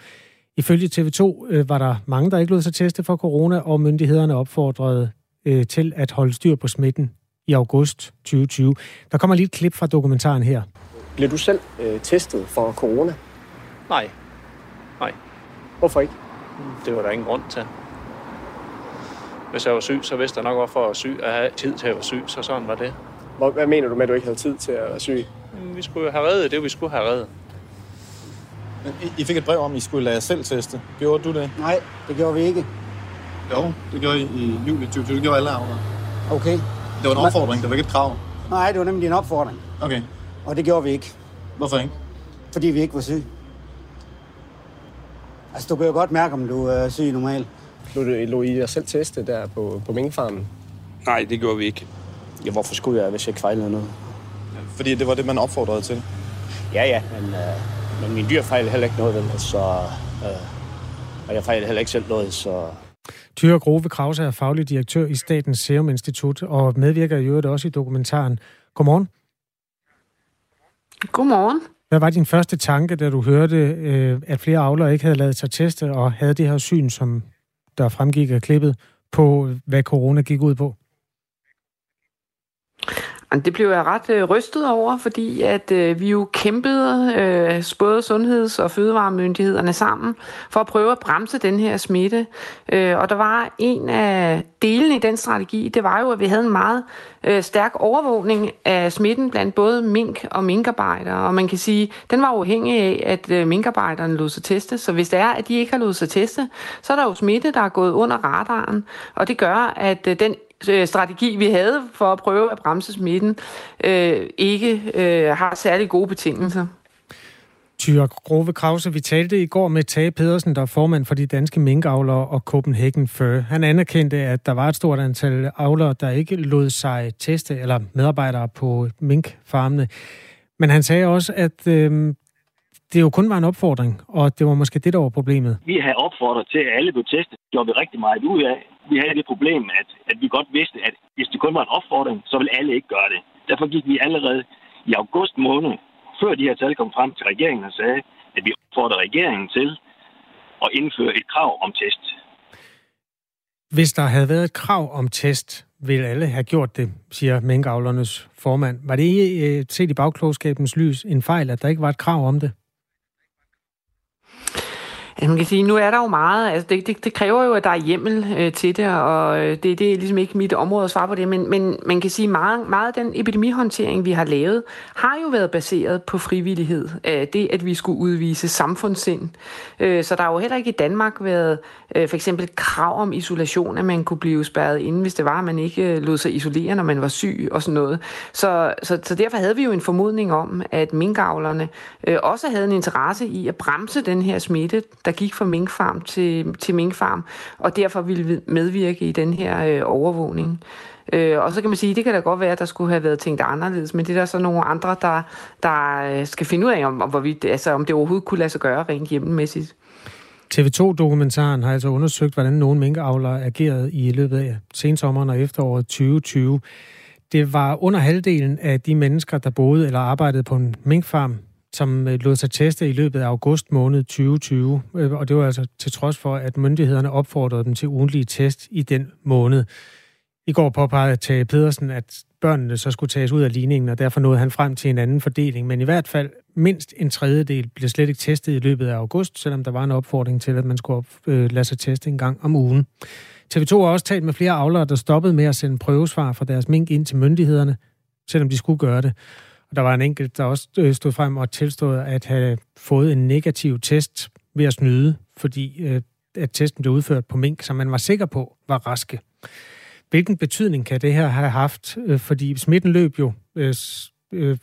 Ifølge TV2 øh, var der mange, der ikke lod sig teste for corona, og myndighederne opfordrede øh, til at holde styr på smitten i august 2020. Der kommer lige et klip fra dokumentaren her. Bliver du selv øh, testet for corona? Nej. Nej. Hvorfor ikke? Det var der ingen grund til. Hvis jeg var syg, så vidste jeg nok, hvorfor jeg var syg, at have tid til at være syg, så sådan var det. Hvad mener du med, at du ikke havde tid til at være syg? Vi skulle jo have reddet det, vi skulle have reddet. I fik et brev om, at I skulle lade jer selv teste. Gjorde du det? Nej, det gjorde vi ikke. Jo, det gjorde I i juli 2020. Det gjorde alle avler. Okay. Det var en opfordring, det var ikke et krav. Nej, det var nemlig en opfordring. Okay. Og det gjorde vi ikke. Hvorfor ikke? Fordi vi ikke var syge. Altså, du kan jo godt mærke, om du er syg normalt. Lå I jer selv teste der på, på minkfarmen? Nej, det gjorde vi ikke. Ja, hvorfor skulle jeg, hvis jeg ikke fejlede noget? Fordi det var det, man opfordrede til. Ja, ja, men, øh, men min dyr fejlede heller ikke noget, vel? Så, øh, og jeg fejlede heller ikke selv noget, så... Tyre Grove Krause er faglig direktør i Statens Serum Institut og medvirker i øvrigt også i dokumentaren. Godmorgen. Godmorgen. Hvad var din første tanke, da du hørte, øh, at flere avlere ikke havde lavet sig teste og havde det her syn, som der fremgik af klippet, på hvad corona gik ud på? Det blev jeg ret øh, rystet over, fordi at øh, vi jo kæmpede øh, både sundheds- og fødevaremyndighederne sammen for at prøve at bremse den her smitte. Øh, og der var en af delene i den strategi, det var jo, at vi havde en meget øh, stærk overvågning af smitten blandt både mink og minkarbejdere. Og man kan sige, den var afhængig af, at øh, minkarbejderne lod sig teste. Så hvis det er, at de ikke har lod sig teste, så er der jo smitte, der er gået under radaren. Og det gør, at øh, den strategi, vi havde for at prøve at bremse smitten, øh, ikke øh, har særlig gode betingelser. Tyre Grove Krause, vi talte i går med Tage Pedersen, der er formand for de danske minkavlere og Copenhagen Fur. Han anerkendte, at der var et stort antal avlere, der ikke lod sig teste, eller medarbejdere på minkfarmene. Men han sagde også, at øh, det jo kun var en opfordring, og det var måske det, der var problemet. Vi har opfordret til, at alle blev testet. Det gjorde vi rigtig meget ud af. Vi havde det problem, at, at vi godt vidste, at hvis det kun var en opfordring, så ville alle ikke gøre det. Derfor gik vi allerede i august måned, før de her tal kom frem til regeringen og sagde, at vi opfordrer regeringen til at indføre et krav om test. Hvis der havde været et krav om test, ville alle have gjort det, siger minkavlernes formand. Var det ikke øh, set i bagklogskabens lys en fejl, at der ikke var et krav om det? Man kan sige, nu er der jo meget, altså det, det, det kræver jo, at der er hjemmel øh, til det, og øh, det, det er ligesom ikke mit område at svare på det, men, men man kan sige, meget, meget af den epidemihåndtering, vi har lavet, har jo været baseret på frivillighed. Øh, det, at vi skulle udvise samfundssind. Øh, så der har jo heller ikke i Danmark været øh, for eksempel krav om isolation, at man kunne blive spærret inde, hvis det var, at man ikke øh, lod sig isolere, når man var syg og sådan noget. Så, så, så derfor havde vi jo en formodning om, at minkavlerne øh, også havde en interesse i at bremse den her smitte, der gik fra minkfarm til, til minkfarm, og derfor ville medvirke i den her øh, overvågning. Øh, og så kan man sige, det kan da godt være, at der skulle have været tænkt anderledes, men det er der så nogle andre, der, der øh, skal finde ud af, om, om, hvorvidt, altså, om det overhovedet kunne lade sig gøre rent hjemmemæssigt. TV2-dokumentaren har altså undersøgt, hvordan nogle minkavlere agerede i løbet af sensommeren og efteråret 2020. Det var under halvdelen af de mennesker, der boede eller arbejdede på en minkfarm, som øh, lod sig teste i løbet af august måned 2020. Øh, og det var altså til trods for, at myndighederne opfordrede dem til ugentlige test i den måned. I går påpegede Tage Pedersen, at børnene så skulle tages ud af ligningen, og derfor nåede han frem til en anden fordeling. Men i hvert fald mindst en tredjedel blev slet ikke testet i løbet af august, selvom der var en opfordring til, at man skulle øh, lade sig teste en gang om ugen. TV2 har også talt med flere avlere, der stoppede med at sende prøvesvar fra deres mink ind til myndighederne, selvom de skulle gøre det. Og der var en enkelt, der også øh, stod frem og tilstod at have fået en negativ test ved at snyde, fordi øh, at testen blev udført på mink, som man var sikker på var raske. Hvilken betydning kan det her have haft? Øh, fordi smitten løb jo øh,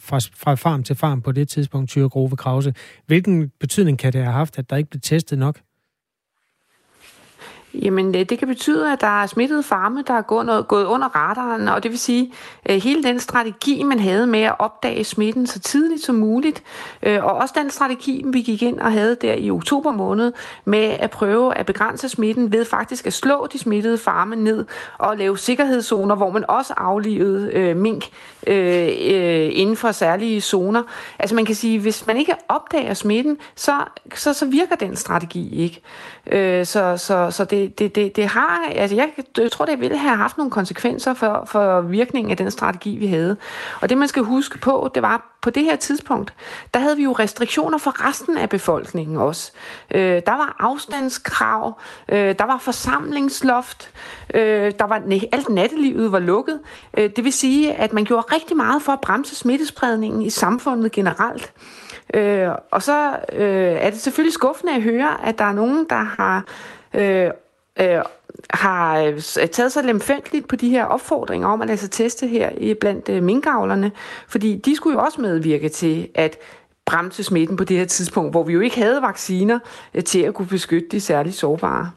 fra, fra farm til farm på det tidspunkt, Tyre Grove Krause. Hvilken betydning kan det have haft, at der ikke blev testet nok? Jamen, øh, det kan betyde, at der er smittede farme, der er gået, noget, gået under radaren, og det vil sige, at hele den strategi, man havde med at opdage smitten så tidligt som muligt, øh, og også den strategi, vi gik ind og havde der i oktober måned, med at prøve at begrænse smitten ved faktisk at slå de smittede farme ned og lave sikkerhedszoner, hvor man også aflivede øh, mink øh, øh, inden for særlige zoner. Altså man kan sige, hvis man ikke opdager smitten, så, så, så virker den strategi ikke. Øh, så så, så det, det, det, det har, altså jeg, jeg tror, det ville have haft nogle konsekvenser for, for virkningen af den strategi, vi havde. Og det, man skal huske på, det var på det her tidspunkt, der havde vi jo restriktioner for resten af befolkningen også. Øh, der var afstandskrav, øh, der var forsamlingsloft, øh, der var, nej, alt nattelivet var lukket. Øh, det vil sige, at man gjorde rigtig meget for at bremse smittespredningen i samfundet generelt. Øh, og så øh, er det selvfølgelig skuffende at høre, at der er nogen, der har øh, øh, har øh, taget sig lemfældigt på de her opfordringer om at lade sig teste her blandt øh, minkavlerne, fordi de skulle jo også medvirke til at bremse smitten på det her tidspunkt, hvor vi jo ikke havde vacciner øh, til at kunne beskytte de særligt sårbare.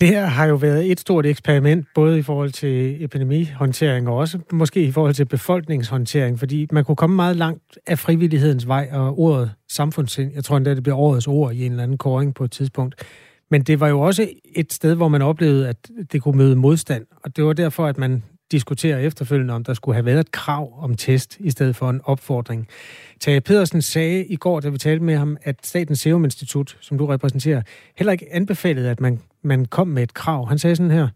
Det her har jo været et stort eksperiment, både i forhold til epidemihåndtering og også måske i forhold til befolkningshåndtering, fordi man kunne komme meget langt af frivillighedens vej og ordet samfundssind. Jeg tror endda, det bliver årets ord i en eller anden koring på et tidspunkt. Men det var jo også et sted, hvor man oplevede, at det kunne møde modstand. Og det var derfor, at man diskuterer efterfølgende, om der skulle have været et krav om test, i stedet for en opfordring. Tage Pedersen sagde i går, da vi talte med ham, at Statens Serum Institut, som du repræsenterer, heller ikke anbefalede, at man, man kom med et krav. Han sagde sådan her.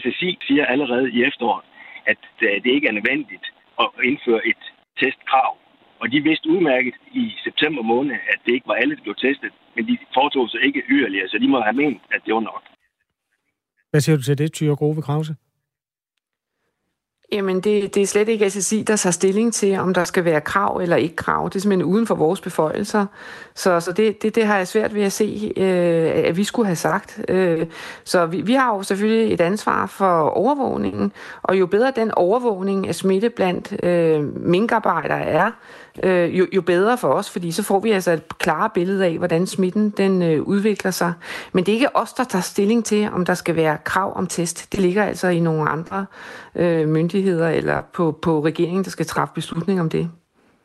SSI siger allerede i efteråret, at det ikke er nødvendigt at indføre et testkrav. Og de vidste udmærket i september måned, at det ikke var alle, der blev testet, men de foretog sig ikke yderligere, så de må have ment, at det var nok. Hvad siger du til det, Tyre Grove Krause? Jamen, det, det er slet ikke SSI, der tager stilling til, om der skal være krav eller ikke krav. Det er simpelthen uden for vores beføjelser. Så, så det, det, det har jeg svært ved at se, øh, at vi skulle have sagt. Øh, så vi, vi har jo selvfølgelig et ansvar for overvågningen, og jo bedre den overvågning af smitte blandt øh, minkarbejdere er, øh, jo, jo bedre for os, fordi så får vi altså et klare billede af, hvordan smitten den øh, udvikler sig. Men det er ikke os, der tager stilling til, om der skal være krav om test. Det ligger altså i nogle andre øh, myndigheder eller på, på regeringen, der skal træffe beslutning om det.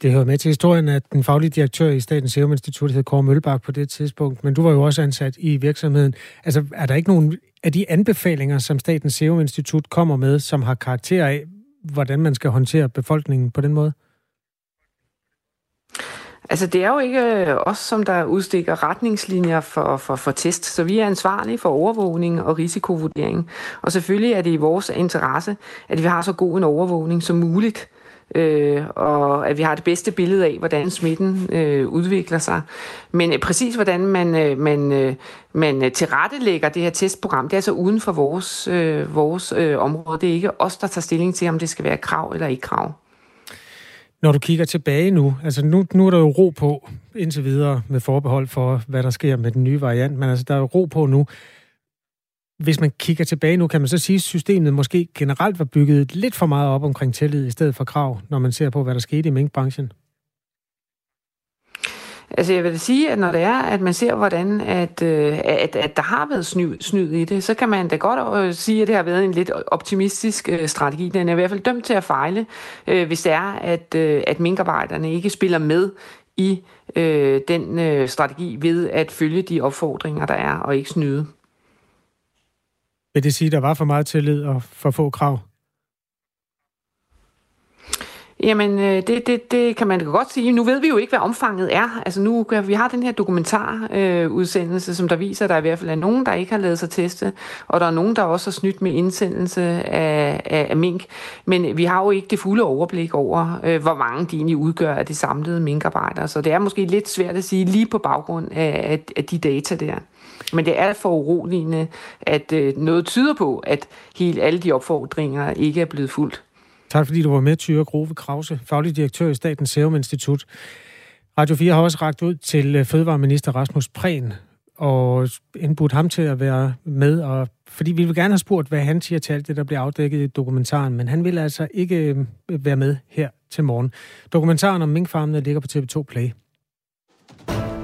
Det hører med til historien, at den faglige direktør i Statens Serum Institut hed Kåre Mølbak på det tidspunkt, men du var jo også ansat i virksomheden. Altså, er der ikke nogen af de anbefalinger, som Statens Serum Institut kommer med, som har karakter af, hvordan man skal håndtere befolkningen på den måde? Altså, det er jo ikke øh, os, som der udstikker retningslinjer for, for, for test, så vi er ansvarlige for overvågning og risikovurdering. Og selvfølgelig er det i vores interesse, at vi har så god en overvågning som muligt, øh, og at vi har det bedste billede af, hvordan smitten øh, udvikler sig. Men øh, præcis hvordan man, øh, man, øh, man øh, tilrettelægger det her testprogram, det er altså uden for vores, øh, vores øh, område. Det er ikke os, der tager stilling til, om det skal være krav eller ikke krav. Når du kigger tilbage nu, altså nu, nu er der jo ro på indtil videre med forbehold for, hvad der sker med den nye variant, men altså der er jo ro på nu. Hvis man kigger tilbage nu, kan man så sige, at systemet måske generelt var bygget lidt for meget op omkring tillid i stedet for krav, når man ser på, hvad der skete i minkbranchen? Altså jeg vil sige, at når det er, at man ser, hvordan at, øh, at, at der har været snyd, snyd i det, så kan man da godt øh, sige, at det har været en lidt optimistisk øh, strategi. Den er i hvert fald dømt til at fejle, hvis det er, at, at minkarbejderne ikke spiller med i øh, den øh, strategi ved at følge de opfordringer, der er, og ikke snyde. Vil det sige, at der var for meget tillid og for få krav? Jamen, øh, det, det, det kan man godt sige. Nu ved vi jo ikke, hvad omfanget er. Altså nu, vi har den her dokumentarudsendelse, øh, som der viser, at der i hvert fald er nogen, der ikke har lavet sig teste, og der er nogen, der også har snydt med indsendelse af, af, af mink. Men vi har jo ikke det fulde overblik over, øh, hvor mange de egentlig udgør af de samlede minkarbejdere. Så det er måske lidt svært at sige lige på baggrund af, af, af de data der. Men det er for uroligende, at øh, noget tyder på, at hele alle de opfordringer ikke er blevet fuldt. Tak fordi du var med, Tyre Grove Krause, faglig direktør i Statens Serum Institut. Radio 4 har også ragt ud til øh, Fødevareminister Rasmus Prehn og indbudt ham til at være med, og, fordi vi vil gerne have spurgt, hvad han siger til alt det, der bliver afdækket i dokumentaren, men han vil altså ikke øh, være med her til morgen. Dokumentaren om minkfarmene ligger på TV2 Play.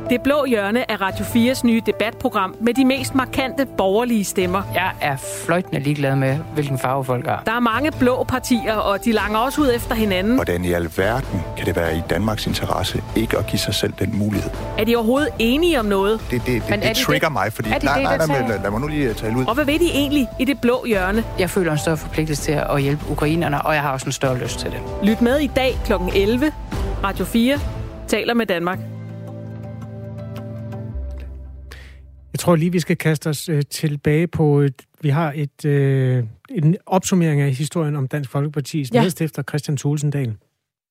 Det blå hjørne er Radio 4's nye debatprogram med de mest markante borgerlige stemmer. Jeg er fløjtende ligeglad med, hvilken farve folk har. Der er mange blå partier, og de langer også ud efter hinanden. Hvordan i alverden kan det være i Danmarks interesse ikke at give sig selv den mulighed? Er de overhovedet enige om noget? Det, det, det, det, det trigger det? mig, fordi... Er de nej, det, nej, nej, lad, lad mig nu lige tale ud. Og hvad ved de egentlig i det blå hjørne? Jeg føler en større forpligtelse til at hjælpe ukrainerne, og jeg har også en større lyst til det. Lyt med i dag kl. 11. Radio 4 taler med Danmark. Tror lige, vi skal kaste os øh, tilbage på, et, vi har et, øh, en opsummering af historien om Dansk Folkeparti's ja. medstifter Christian Thulesen Dahl.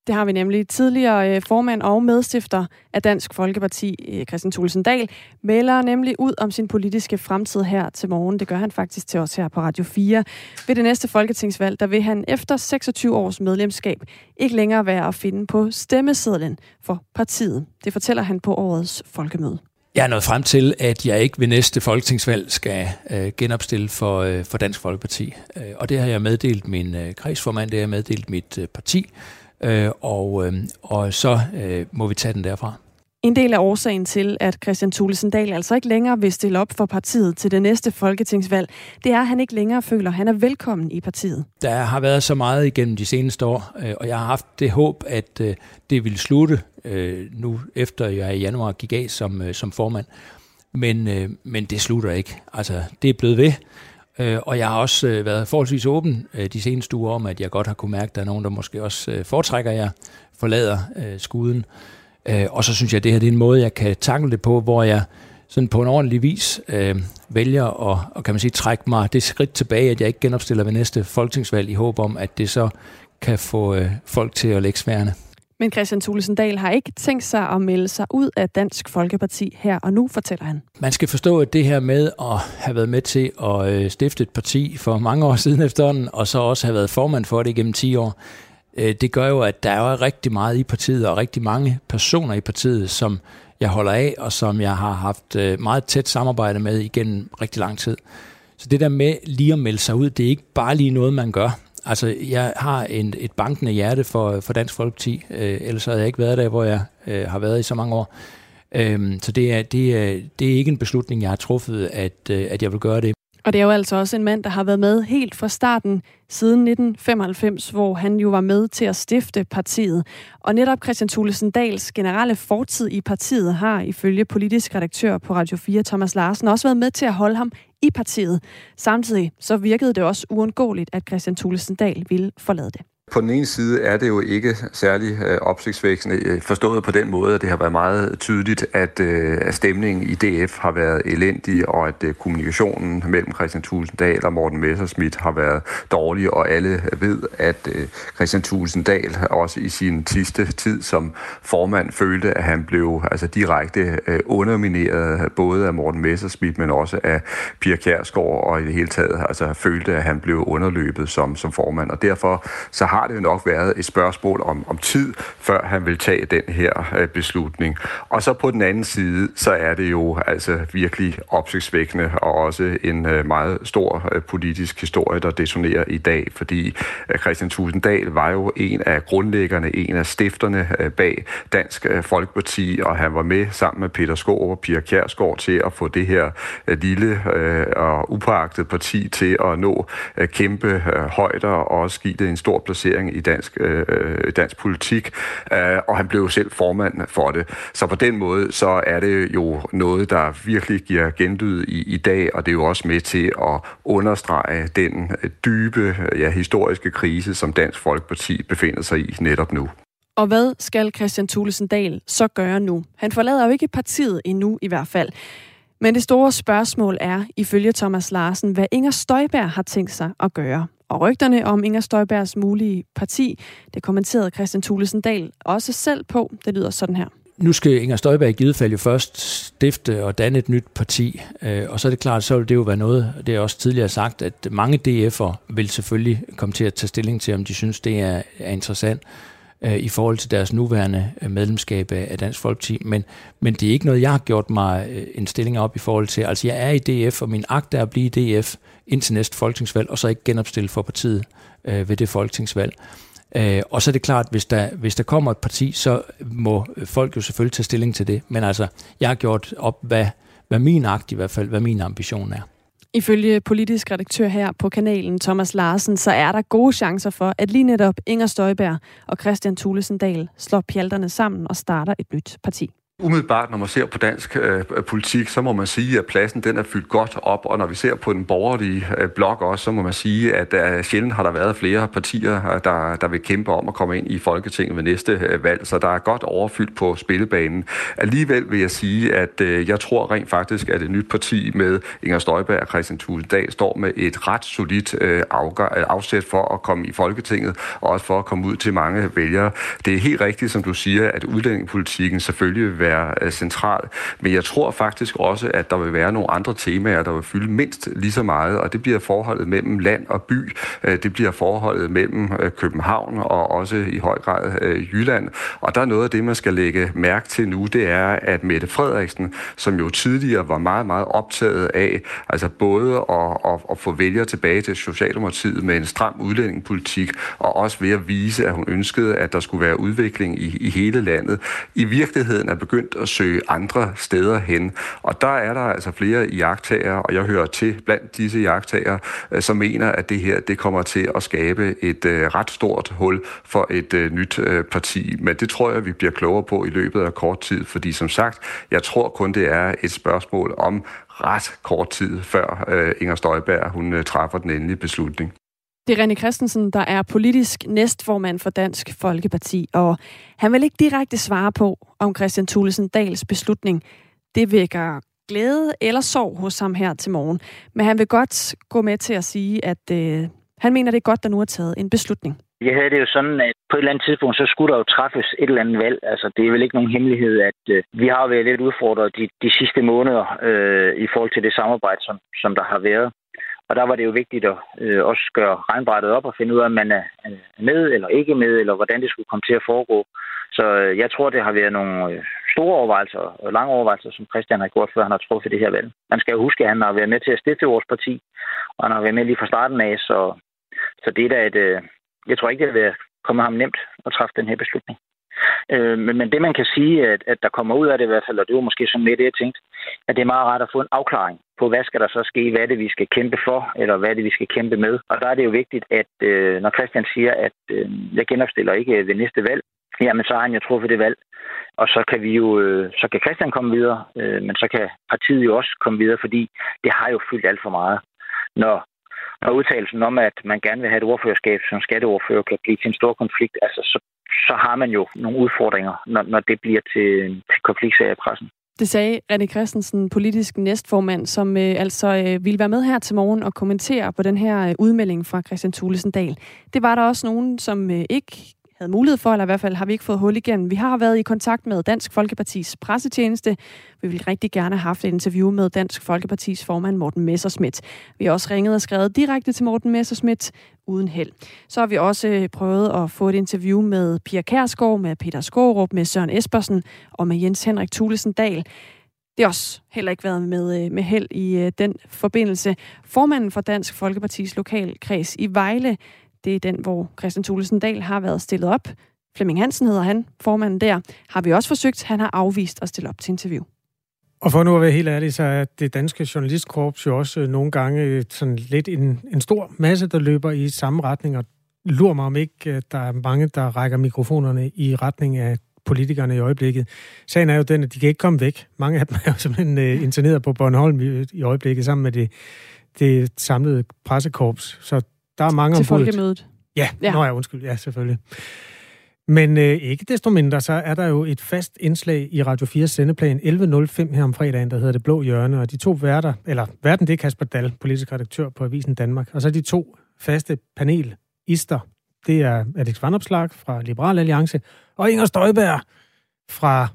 Det har vi nemlig. Tidligere øh, formand og medstifter af Dansk Folkeparti, øh, Christian Thulesen Dahl, melder nemlig ud om sin politiske fremtid her til morgen. Det gør han faktisk til os her på Radio 4. Ved det næste folketingsvalg, der vil han efter 26 års medlemskab ikke længere være at finde på stemmesedlen for partiet. Det fortæller han på årets folkemøde. Jeg er nået frem til, at jeg ikke ved næste folketingsvalg skal øh, genopstille for, øh, for Dansk Folkeparti. Øh, og det har jeg meddelt min øh, kredsformand, det har jeg meddelt mit øh, parti, øh, og, øh, og så øh, må vi tage den derfra. En del af årsagen til, at Christian Thulesen Dahl altså ikke længere vil stille op for partiet til det næste folketingsvalg, det er, at han ikke længere føler, at han er velkommen i partiet. Der har været så meget igennem de seneste år, øh, og jeg har haft det håb, at øh, det ville slutte øh, nu, efter jeg i januar gik af som, som formand. Men, men det slutter ikke. Altså, det er blevet ved. Og jeg har også været forholdsvis åben de seneste uger om, at jeg godt har kunne mærke, at der er nogen, der måske også foretrækker, jer, jeg forlader skuden. Øh, og så synes jeg, at det her det er en måde, jeg kan takle det på, hvor jeg sådan på en ordentlig vis øh, vælger at og kan man sige, trække mig det skridt tilbage, at jeg ikke genopstiller ved næste folketingsvalg i håb om, at det så kan få øh, folk til at lægge sværene. Men Christian Thulesen Dahl har ikke tænkt sig at melde sig ud af Dansk Folkeparti her og nu, fortæller han. Man skal forstå, at det her med at have været med til at øh, stifte et parti for mange år siden efterhånden, og så også have været formand for det igennem 10 år, øh, det gør jo, at der er rigtig meget i partiet, og rigtig mange personer i partiet, som jeg holder af, og som jeg har haft øh, meget tæt samarbejde med igennem rigtig lang tid. Så det der med lige at melde sig ud, det er ikke bare lige noget, man gør. Altså, jeg har en, et bankende hjerte for, for Dansk Folkeparti, øh, ellers havde jeg ikke været der, hvor jeg øh, har været i så mange år. Øhm, så det er, det, er, det er ikke en beslutning, jeg har truffet, at, øh, at jeg vil gøre det. Og det er jo altså også en mand, der har været med helt fra starten siden 1995, hvor han jo var med til at stifte partiet. Og netop Christian Thulesen Dals generelle fortid i partiet har ifølge politisk redaktør på Radio 4, Thomas Larsen, også været med til at holde ham i partiet. Samtidig så virkede det også uundgåeligt, at Christian Thulesen Dahl ville forlade det. På den ene side er det jo ikke særlig øh, opsigtsvækkende, øh, forstået på den måde, at det har været meget tydeligt, at, øh, at stemningen i DF har været elendig, og at øh, kommunikationen mellem Christian Tulsendal og Morten Messerschmidt har været dårlig, og alle ved, at øh, Christian Tulsendal også i sin sidste tid som formand følte, at han blev altså, direkte øh, undermineret både af Morten Messerschmidt, men også af Pia Kjærsgaard, og i det hele taget altså, følte, at han blev underløbet som, som formand, og derfor så har det jo nok været et spørgsmål om, om tid, før han vil tage den her øh, beslutning. Og så på den anden side, så er det jo altså virkelig opsigtsvækkende og også en øh, meget stor øh, politisk historie, der detonerer i dag, fordi Christian Tusinddal var jo en af grundlæggerne, en af stifterne bag Dansk Folkeparti, og han var med sammen med Peter Skov og Pia Kjærsgaard til at få det her lille og upåagtede parti til at nå kæmpe højder og også give det en stor placering polarisering i dansk, øh, dansk politik, øh, og han blev selv formand for det. Så på den måde, så er det jo noget, der virkelig giver genlyd i, i dag, og det er jo også med til at understrege den dybe, ja, historiske krise, som Dansk Folkeparti befinder sig i netop nu. Og hvad skal Christian Thulesen Dahl så gøre nu? Han forlader jo ikke partiet endnu i hvert fald. Men det store spørgsmål er, ifølge Thomas Larsen, hvad Inger Støjberg har tænkt sig at gøre. Og rygterne om Inger Støjbergs mulige parti, det kommenterede Christian Thulesen Dahl også selv på. Det lyder sådan her. Nu skal Inger Støjberg i givet fald jo først stifte og danne et nyt parti, øh, og så er det klart, så vil det jo være noget, det er også tidligere sagt, at mange DF'er vil selvfølgelig komme til at tage stilling til, om de synes, det er, er interessant øh, i forhold til deres nuværende øh, medlemskab af Dansk Folkeparti. Men, men det er ikke noget, jeg har gjort mig øh, en stilling op i forhold til. Altså jeg er i DF, og min agt er at blive i DF indtil næste folketingsvalg, og så ikke genopstille for partiet øh, ved det folketingsvalg. Øh, og så er det klart, hvis der, hvis der kommer et parti, så må øh, folk jo selvfølgelig tage stilling til det. Men altså, jeg har gjort op, hvad, hvad min agt i hvert fald, hvad min ambition er. Ifølge politisk redaktør her på kanalen, Thomas Larsen, så er der gode chancer for, at lige netop Inger Støjberg og Christian Thulesen Dahl slår pjalterne sammen og starter et nyt parti. Umiddelbart, når man ser på dansk øh, politik, så må man sige, at pladsen den er fyldt godt op, og når vi ser på den borgerlige øh, blok også, så må man sige, at øh, sjældent har der været flere partier, øh, der, der vil kæmpe om at komme ind i Folketinget ved næste øh, valg, så der er godt overfyldt på spillebanen. Alligevel vil jeg sige, at øh, jeg tror rent faktisk, at et nyt parti med Inger Støjberg og Christian Tulsendal står med et ret solidt øh, afgør, øh, afsæt for at komme i Folketinget, og også for at komme ud til mange vælgere. Det er helt rigtigt, som du siger, at udlændingepolitikken selvfølgelig vil være være øh, central, men jeg tror faktisk også, at der vil være nogle andre temaer, der vil fylde mindst lige så meget, og det bliver forholdet mellem land og by, øh, det bliver forholdet mellem øh, København og også i høj grad Jylland, og der er noget af det, man skal lægge mærke til nu, det er, at Mette Frederiksen, som jo tidligere var meget, meget optaget af, altså både at, at, at få vælgere tilbage til Socialdemokratiet med en stram udlændingepolitik, og også ved at vise, at hun ønskede, at der skulle være udvikling i, i hele landet, i virkeligheden er begyndt at søge andre steder hen. Og der er der altså flere jagttager, og jeg hører til blandt disse jagttager, øh, som mener, at det her det kommer til at skabe et øh, ret stort hul for et øh, nyt parti. Men det tror jeg, vi bliver klogere på i løbet af kort tid, fordi som sagt, jeg tror kun, det er et spørgsmål om ret kort tid, før Inger Støjberg hun træffer den endelige beslutning. Det er René Christensen, der er politisk næstformand for Dansk Folkeparti, og han vil ikke direkte svare på, om Christian Thulesen Dals beslutning, det vækker glæde eller sorg hos ham her til morgen. Men han vil godt gå med til at sige, at øh, han mener, det er godt, der nu er taget en beslutning. Jeg havde det jo sådan, at på et eller andet tidspunkt, så skulle der jo træffes et eller andet valg. Altså, det er vel ikke nogen hemmelighed, at øh, vi har været lidt udfordret de, de sidste måneder øh, i forhold til det samarbejde, som, som der har været. Og der var det jo vigtigt at øh, også gøre regnbrættet op og finde ud af, om man er med eller ikke med, eller hvordan det skulle komme til at foregå. Så øh, jeg tror, det har været nogle øh, store overvejelser og lange overvejelser, som Christian har gjort, før han har truffet det her valg. Man skal jo huske, at han har været med til at stifte vores parti, og han har været med lige fra starten af, så, så det er da et... Øh, jeg tror ikke, det vil komme ham nemt at træffe den her beslutning. Øh, men, men det, man kan sige, at, at der kommer ud af det i hvert fald, og det var måske sådan lidt det, jeg tænkte, at det er meget rart at få en afklaring på, hvad skal der så ske, hvad er det, vi skal kæmpe for, eller hvad er det, vi skal kæmpe med. Og der er det jo vigtigt, at øh, når Christian siger, at øh, jeg genopstiller ikke ved næste valg, jamen så har han jo truffet det valg. Og så kan vi jo, øh, så kan Christian komme videre, øh, men så kan partiet jo også komme videre, fordi det har jo fyldt alt for meget. Når når udtalelsen om, at man gerne vil have et ordførerskab som skatteordfører, kan blive til en stor konflikt, altså så, så har man jo nogle udfordringer, når, når det bliver til, til konfliktsager i pressen. Det sagde René Christensen, politisk næstformand, som øh, altså øh, ville være med her til morgen og kommentere på den her øh, udmelding fra Christian Thulesen Dahl. Det var der også nogen, som øh, ikke havde mulighed for, eller i hvert fald har vi ikke fået hul igen. Vi har været i kontakt med Dansk Folkepartis pressetjeneste. Vi vil rigtig gerne have haft et interview med Dansk Folkepartis formand Morten Messerschmidt. Vi har også ringet og skrevet direkte til Morten Messerschmidt uden held. Så har vi også øh, prøvet at få et interview med Pia Kærsgaard, med Peter Skårup, med Søren Espersen og med Jens Henrik Thulesen Dahl. Det har også heller ikke været med, øh, med held i øh, den forbindelse. Formanden for Dansk Folkepartis lokalkreds i Vejle, det er den, hvor Christian Thulesen Dahl har været stillet op. Flemming Hansen hedder han, formanden der. Har vi også forsøgt. Han har afvist at stille op til interview. Og for nu at være helt ærlig, så er det danske journalistkorps jo også øh, nogle gange øh, sådan lidt en, en stor masse, der løber i samme retning, og lurer mig om ikke, øh, der er mange, der rækker mikrofonerne i retning af politikerne i øjeblikket. Sagen er jo den, at de kan ikke komme væk. Mange af dem er jo simpelthen uh, interneret på Bornholm i, i øjeblikket, sammen med det, det samlede pressekorps. Så der er mange Til folkemødet. Ja, ja. Nå ja, undskyld. Ja, selvfølgelig. Men øh, ikke desto mindre, så er der jo et fast indslag i Radio 4 sendeplan 11.05 her om fredagen, der hedder Det Blå Hjørne, og de to værter, eller verden det er Kasper Dahl, politisk redaktør på Avisen Danmark, og så de to faste panelister, det er Alex Vandopslag fra Liberal Alliance, og Inger Støjberg fra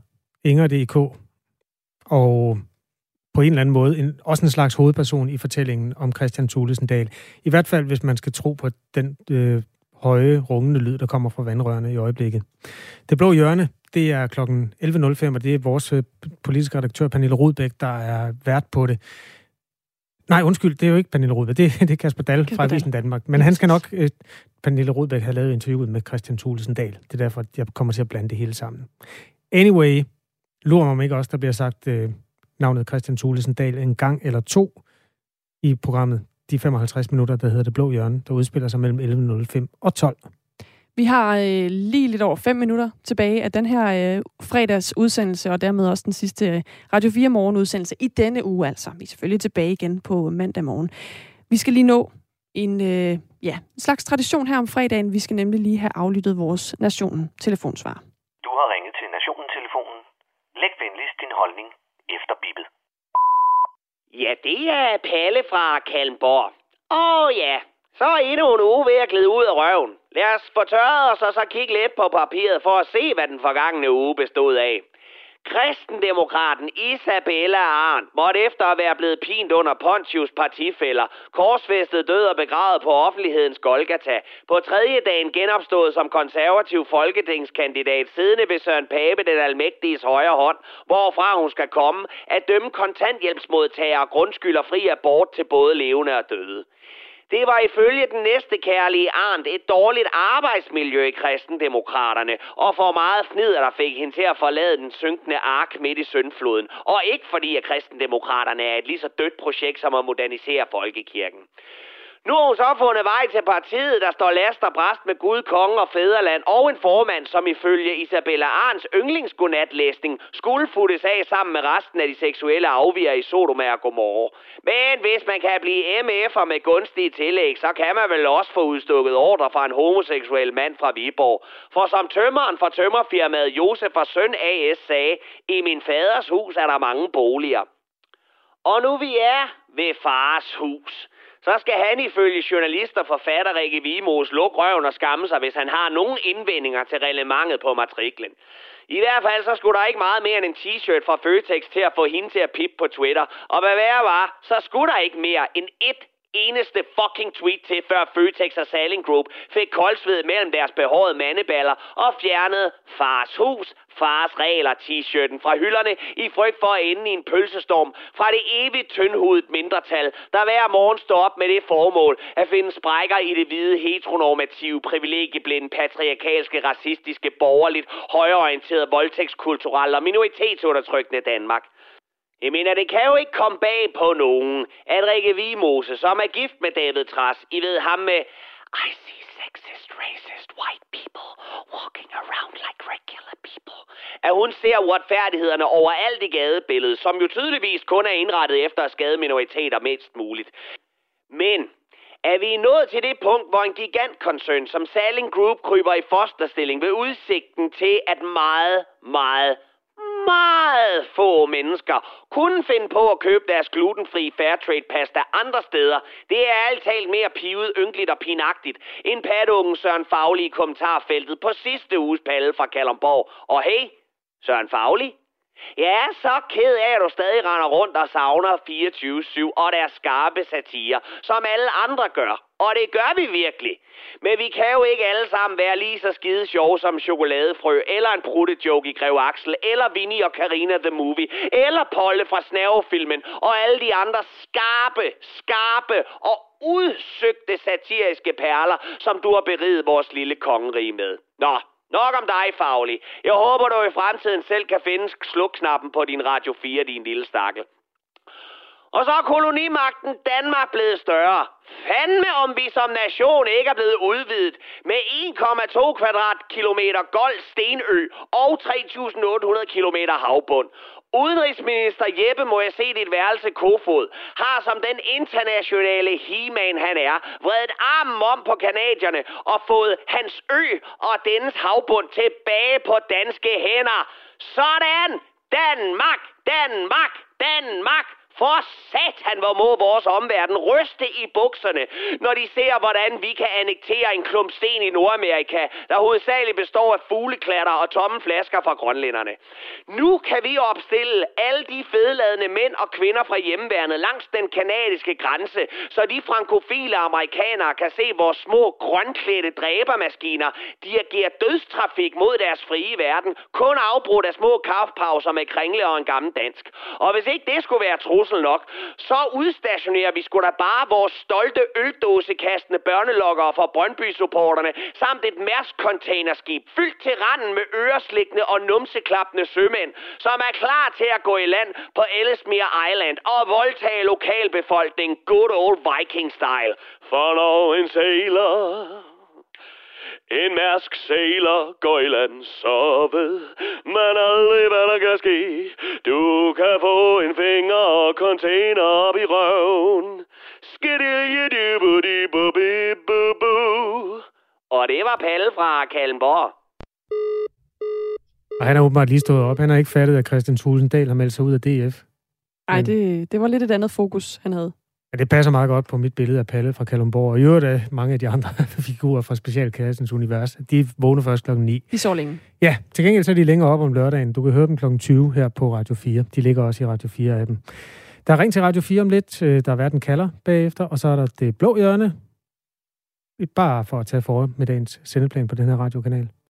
Inger.dk. Og på en eller anden måde en, også en slags hovedperson i fortællingen om Christian Thulesen Dahl. I hvert fald, hvis man skal tro på den øh, høje, rungende lyd, der kommer fra vandrørene i øjeblikket. Det blå hjørne, det er kl. 11.05, og det er vores øh, politiske redaktør, Pernille Rudbæk, der er vært på det. Nej, undskyld, det er jo ikke Pernille Rudbæk, det, det er Kasper Dahl Kasper fra Avisen Danmark. Men han skal nok, øh, Pernille Rudbæk, have lavet interviewet med Christian Thulesen Dahl. Det er derfor, jeg kommer til at blande det hele sammen. Anyway, lurer mig om ikke også, der bliver sagt øh, navnet Christian Thulesen Dahl en gang eller to i programmet de 55 minutter, der hedder Det Blå Hjørne, der udspiller sig mellem 11.05 og 12. Vi har øh, lige lidt over fem minutter tilbage af den her øh, fredags udsendelse, og dermed også den sidste øh, Radio 4 morgen udsendelse i denne uge altså. Vi er selvfølgelig tilbage igen på mandag morgen. Vi skal lige nå en, øh, ja, en slags tradition her om fredagen. Vi skal nemlig lige have aflyttet vores Nationen telefonsvar. Du har ringet til Nationen-telefonen. Læg venligst din holdning efter bippet. Ja, det er Palle fra Kalmborg. Åh oh, ja, så er endnu en uge ved at glide ud af røven. Lad os få tørret os og så kigge lidt på papiret for at se, hvad den forgangne uge bestod af. Kristendemokraten Isabella Arndt måtte efter at være blevet pint under Pontius partifælder, korsfæstet død og begravet på offentlighedens Golgata, på tredje dagen genopstået som konservativ folketingskandidat, siddende ved Søren Pape, den almægtiges højre hånd, hvorfra hun skal komme, at dømme kontanthjælpsmodtagere grundskylder fri abort til både levende og døde. Det var ifølge den næste kærlige Arndt et dårligt arbejdsmiljø i kristendemokraterne, og for meget fnider, der fik hende til at forlade den synkende ark midt i Søndfloden. Og ikke fordi, at kristendemokraterne er et lige så dødt projekt som at modernisere folkekirken. Nu har hun så fundet vej til partiet, der står last og bræst med Gud, konge og fæderland, og en formand, som ifølge Isabella Arns yndlingsgodnatlæsning skulle futtes af sammen med resten af de seksuelle afviger i Sodoma og Gomorra. Men hvis man kan blive MF'er med gunstige tillæg, så kan man vel også få udstukket ordre fra en homoseksuel mand fra Viborg. For som tømmeren fra tømmerfirmaet Josef og Søn AS sagde, i min faders hus er der mange boliger. Og nu vi er ved fars hus så skal han ifølge journalister forfatter Rikke Vimos lukke røven og skamme sig, hvis han har nogen indvendinger til relevantet på matriklen. I hvert fald så skulle der ikke meget mere end en t-shirt fra Føtex til at få hende til at pippe på Twitter. Og hvad værre var, så skulle der ikke mere end et eneste fucking tweet til, før Føtex og Saling Group fik koldsved mellem deres behårede mandeballer og fjernede fars hus, fars regler t-shirten fra hylderne i frygt for at ende i en pølsestorm fra det evigt tyndhudet mindretal, der hver morgen står op med det formål at finde sprækker i det hvide heteronormative, privilegieblinde, patriarkalske, racistiske, borgerligt, højorienterede, voldtægtskulturelle og minoritetsundertrykkende Danmark. Jeg mener, det kan jo ikke komme bag på nogen, at Rikke Vimose, som er gift med David Tras, I ved ham med I see sexist, racist, white people walking around like regular people. At hun ser uretfærdighederne overalt i gadebilledet, som jo tydeligvis kun er indrettet efter at skade minoriteter mindst muligt. Men er vi nået til det punkt, hvor en gigantkoncern som Saling Group kryber i fosterstilling ved udsigten til, at meget, meget, meget få mennesker kunne finde på at købe deres glutenfri Fairtrade pasta andre steder. Det er alt talt mere pivet, ynkeligt og pinagtigt end patungen Søren Fagli i kommentarfeltet på sidste uges palle fra Kalumborg. Og hey, Søren Fagli, jeg er så ked af, at du stadig render rundt og savner 24-7 og deres skarpe satire, som alle andre gør. Og det gør vi virkelig. Men vi kan jo ikke alle sammen være lige så skide sjove som chokoladefrø, eller en bruttejoke i Grev Axel, eller Vinnie og Karina the Movie, eller Polle fra Snavefilmen, og alle de andre skarpe, skarpe og udsøgte satiriske perler, som du har beriget vores lille kongerige med. Nå, Nok om dig, Faglig. Jeg håber, du i fremtiden selv kan finde slukknappen på din Radio 4, din lille stakkel. Og så er kolonimagten Danmark blevet større. Fandme om vi som nation ikke er blevet udvidet med 1,2 kvadratkilometer gold stenø og 3.800 kilometer havbund. Udenrigsminister Jeppe, må jeg se dit værelse Kofod, har som den internationale he han er, vredet armen om på kanadierne og fået hans ø og dennes havbund tilbage på danske hænder. Sådan! Danmark! Danmark! Danmark! For satan, hvor må vores omverden ryste i bukserne, når de ser, hvordan vi kan annektere en klump sten i Nordamerika, der hovedsageligt består af fugleklatter og tomme flasker fra grønlænderne. Nu kan vi opstille alle de fedladende mænd og kvinder fra hjemmeværnet langs den kanadiske grænse, så de frankofile amerikanere kan se vores små grønklædte dræbermaskiner dirigere dødstrafik mod deres frie verden, kun afbrudt af små kaffepauser med kringle og en gammel dansk. Og hvis ikke det skulle være trus trussel nok, så udstationerer vi sgu da bare vores stolte øldåsekastende børnelokkere fra Brøndby-supporterne, samt et Mærsk-containerskib fyldt til randen med øreslikkende og numseklappende sømænd, som er klar til at gå i land på Ellesmere Island og voldtage lokalbefolkningen good old viking style. Follow and sailor en mærsk sailor går i land sovet, men aldrig hvad der kan ske. Du kan få en finger og container op i røven. Og det var Palle fra Kallenborg. Og han er åbenbart lige stået op. Han har ikke fattet, at Christian Tulsendal har meldt sig ud af DF. Nej, det, det var lidt et andet fokus, han havde. Ja, det passer meget godt på mit billede af Palle fra Kalundborg. Og i øvrigt er mange af de andre figurer fra Specialklassens univers. De vågner først klokken 9. De så længe. Ja, til gengæld så er de længere op om lørdagen. Du kan høre dem klokken 20 her på Radio 4. De ligger også i Radio 4-appen. Der er ring til Radio 4 om lidt. Øh, der er verden kalder bagefter. Og så er der det blå hjørne. Bare for at tage for med dagens sendeplan på den her radiokanal.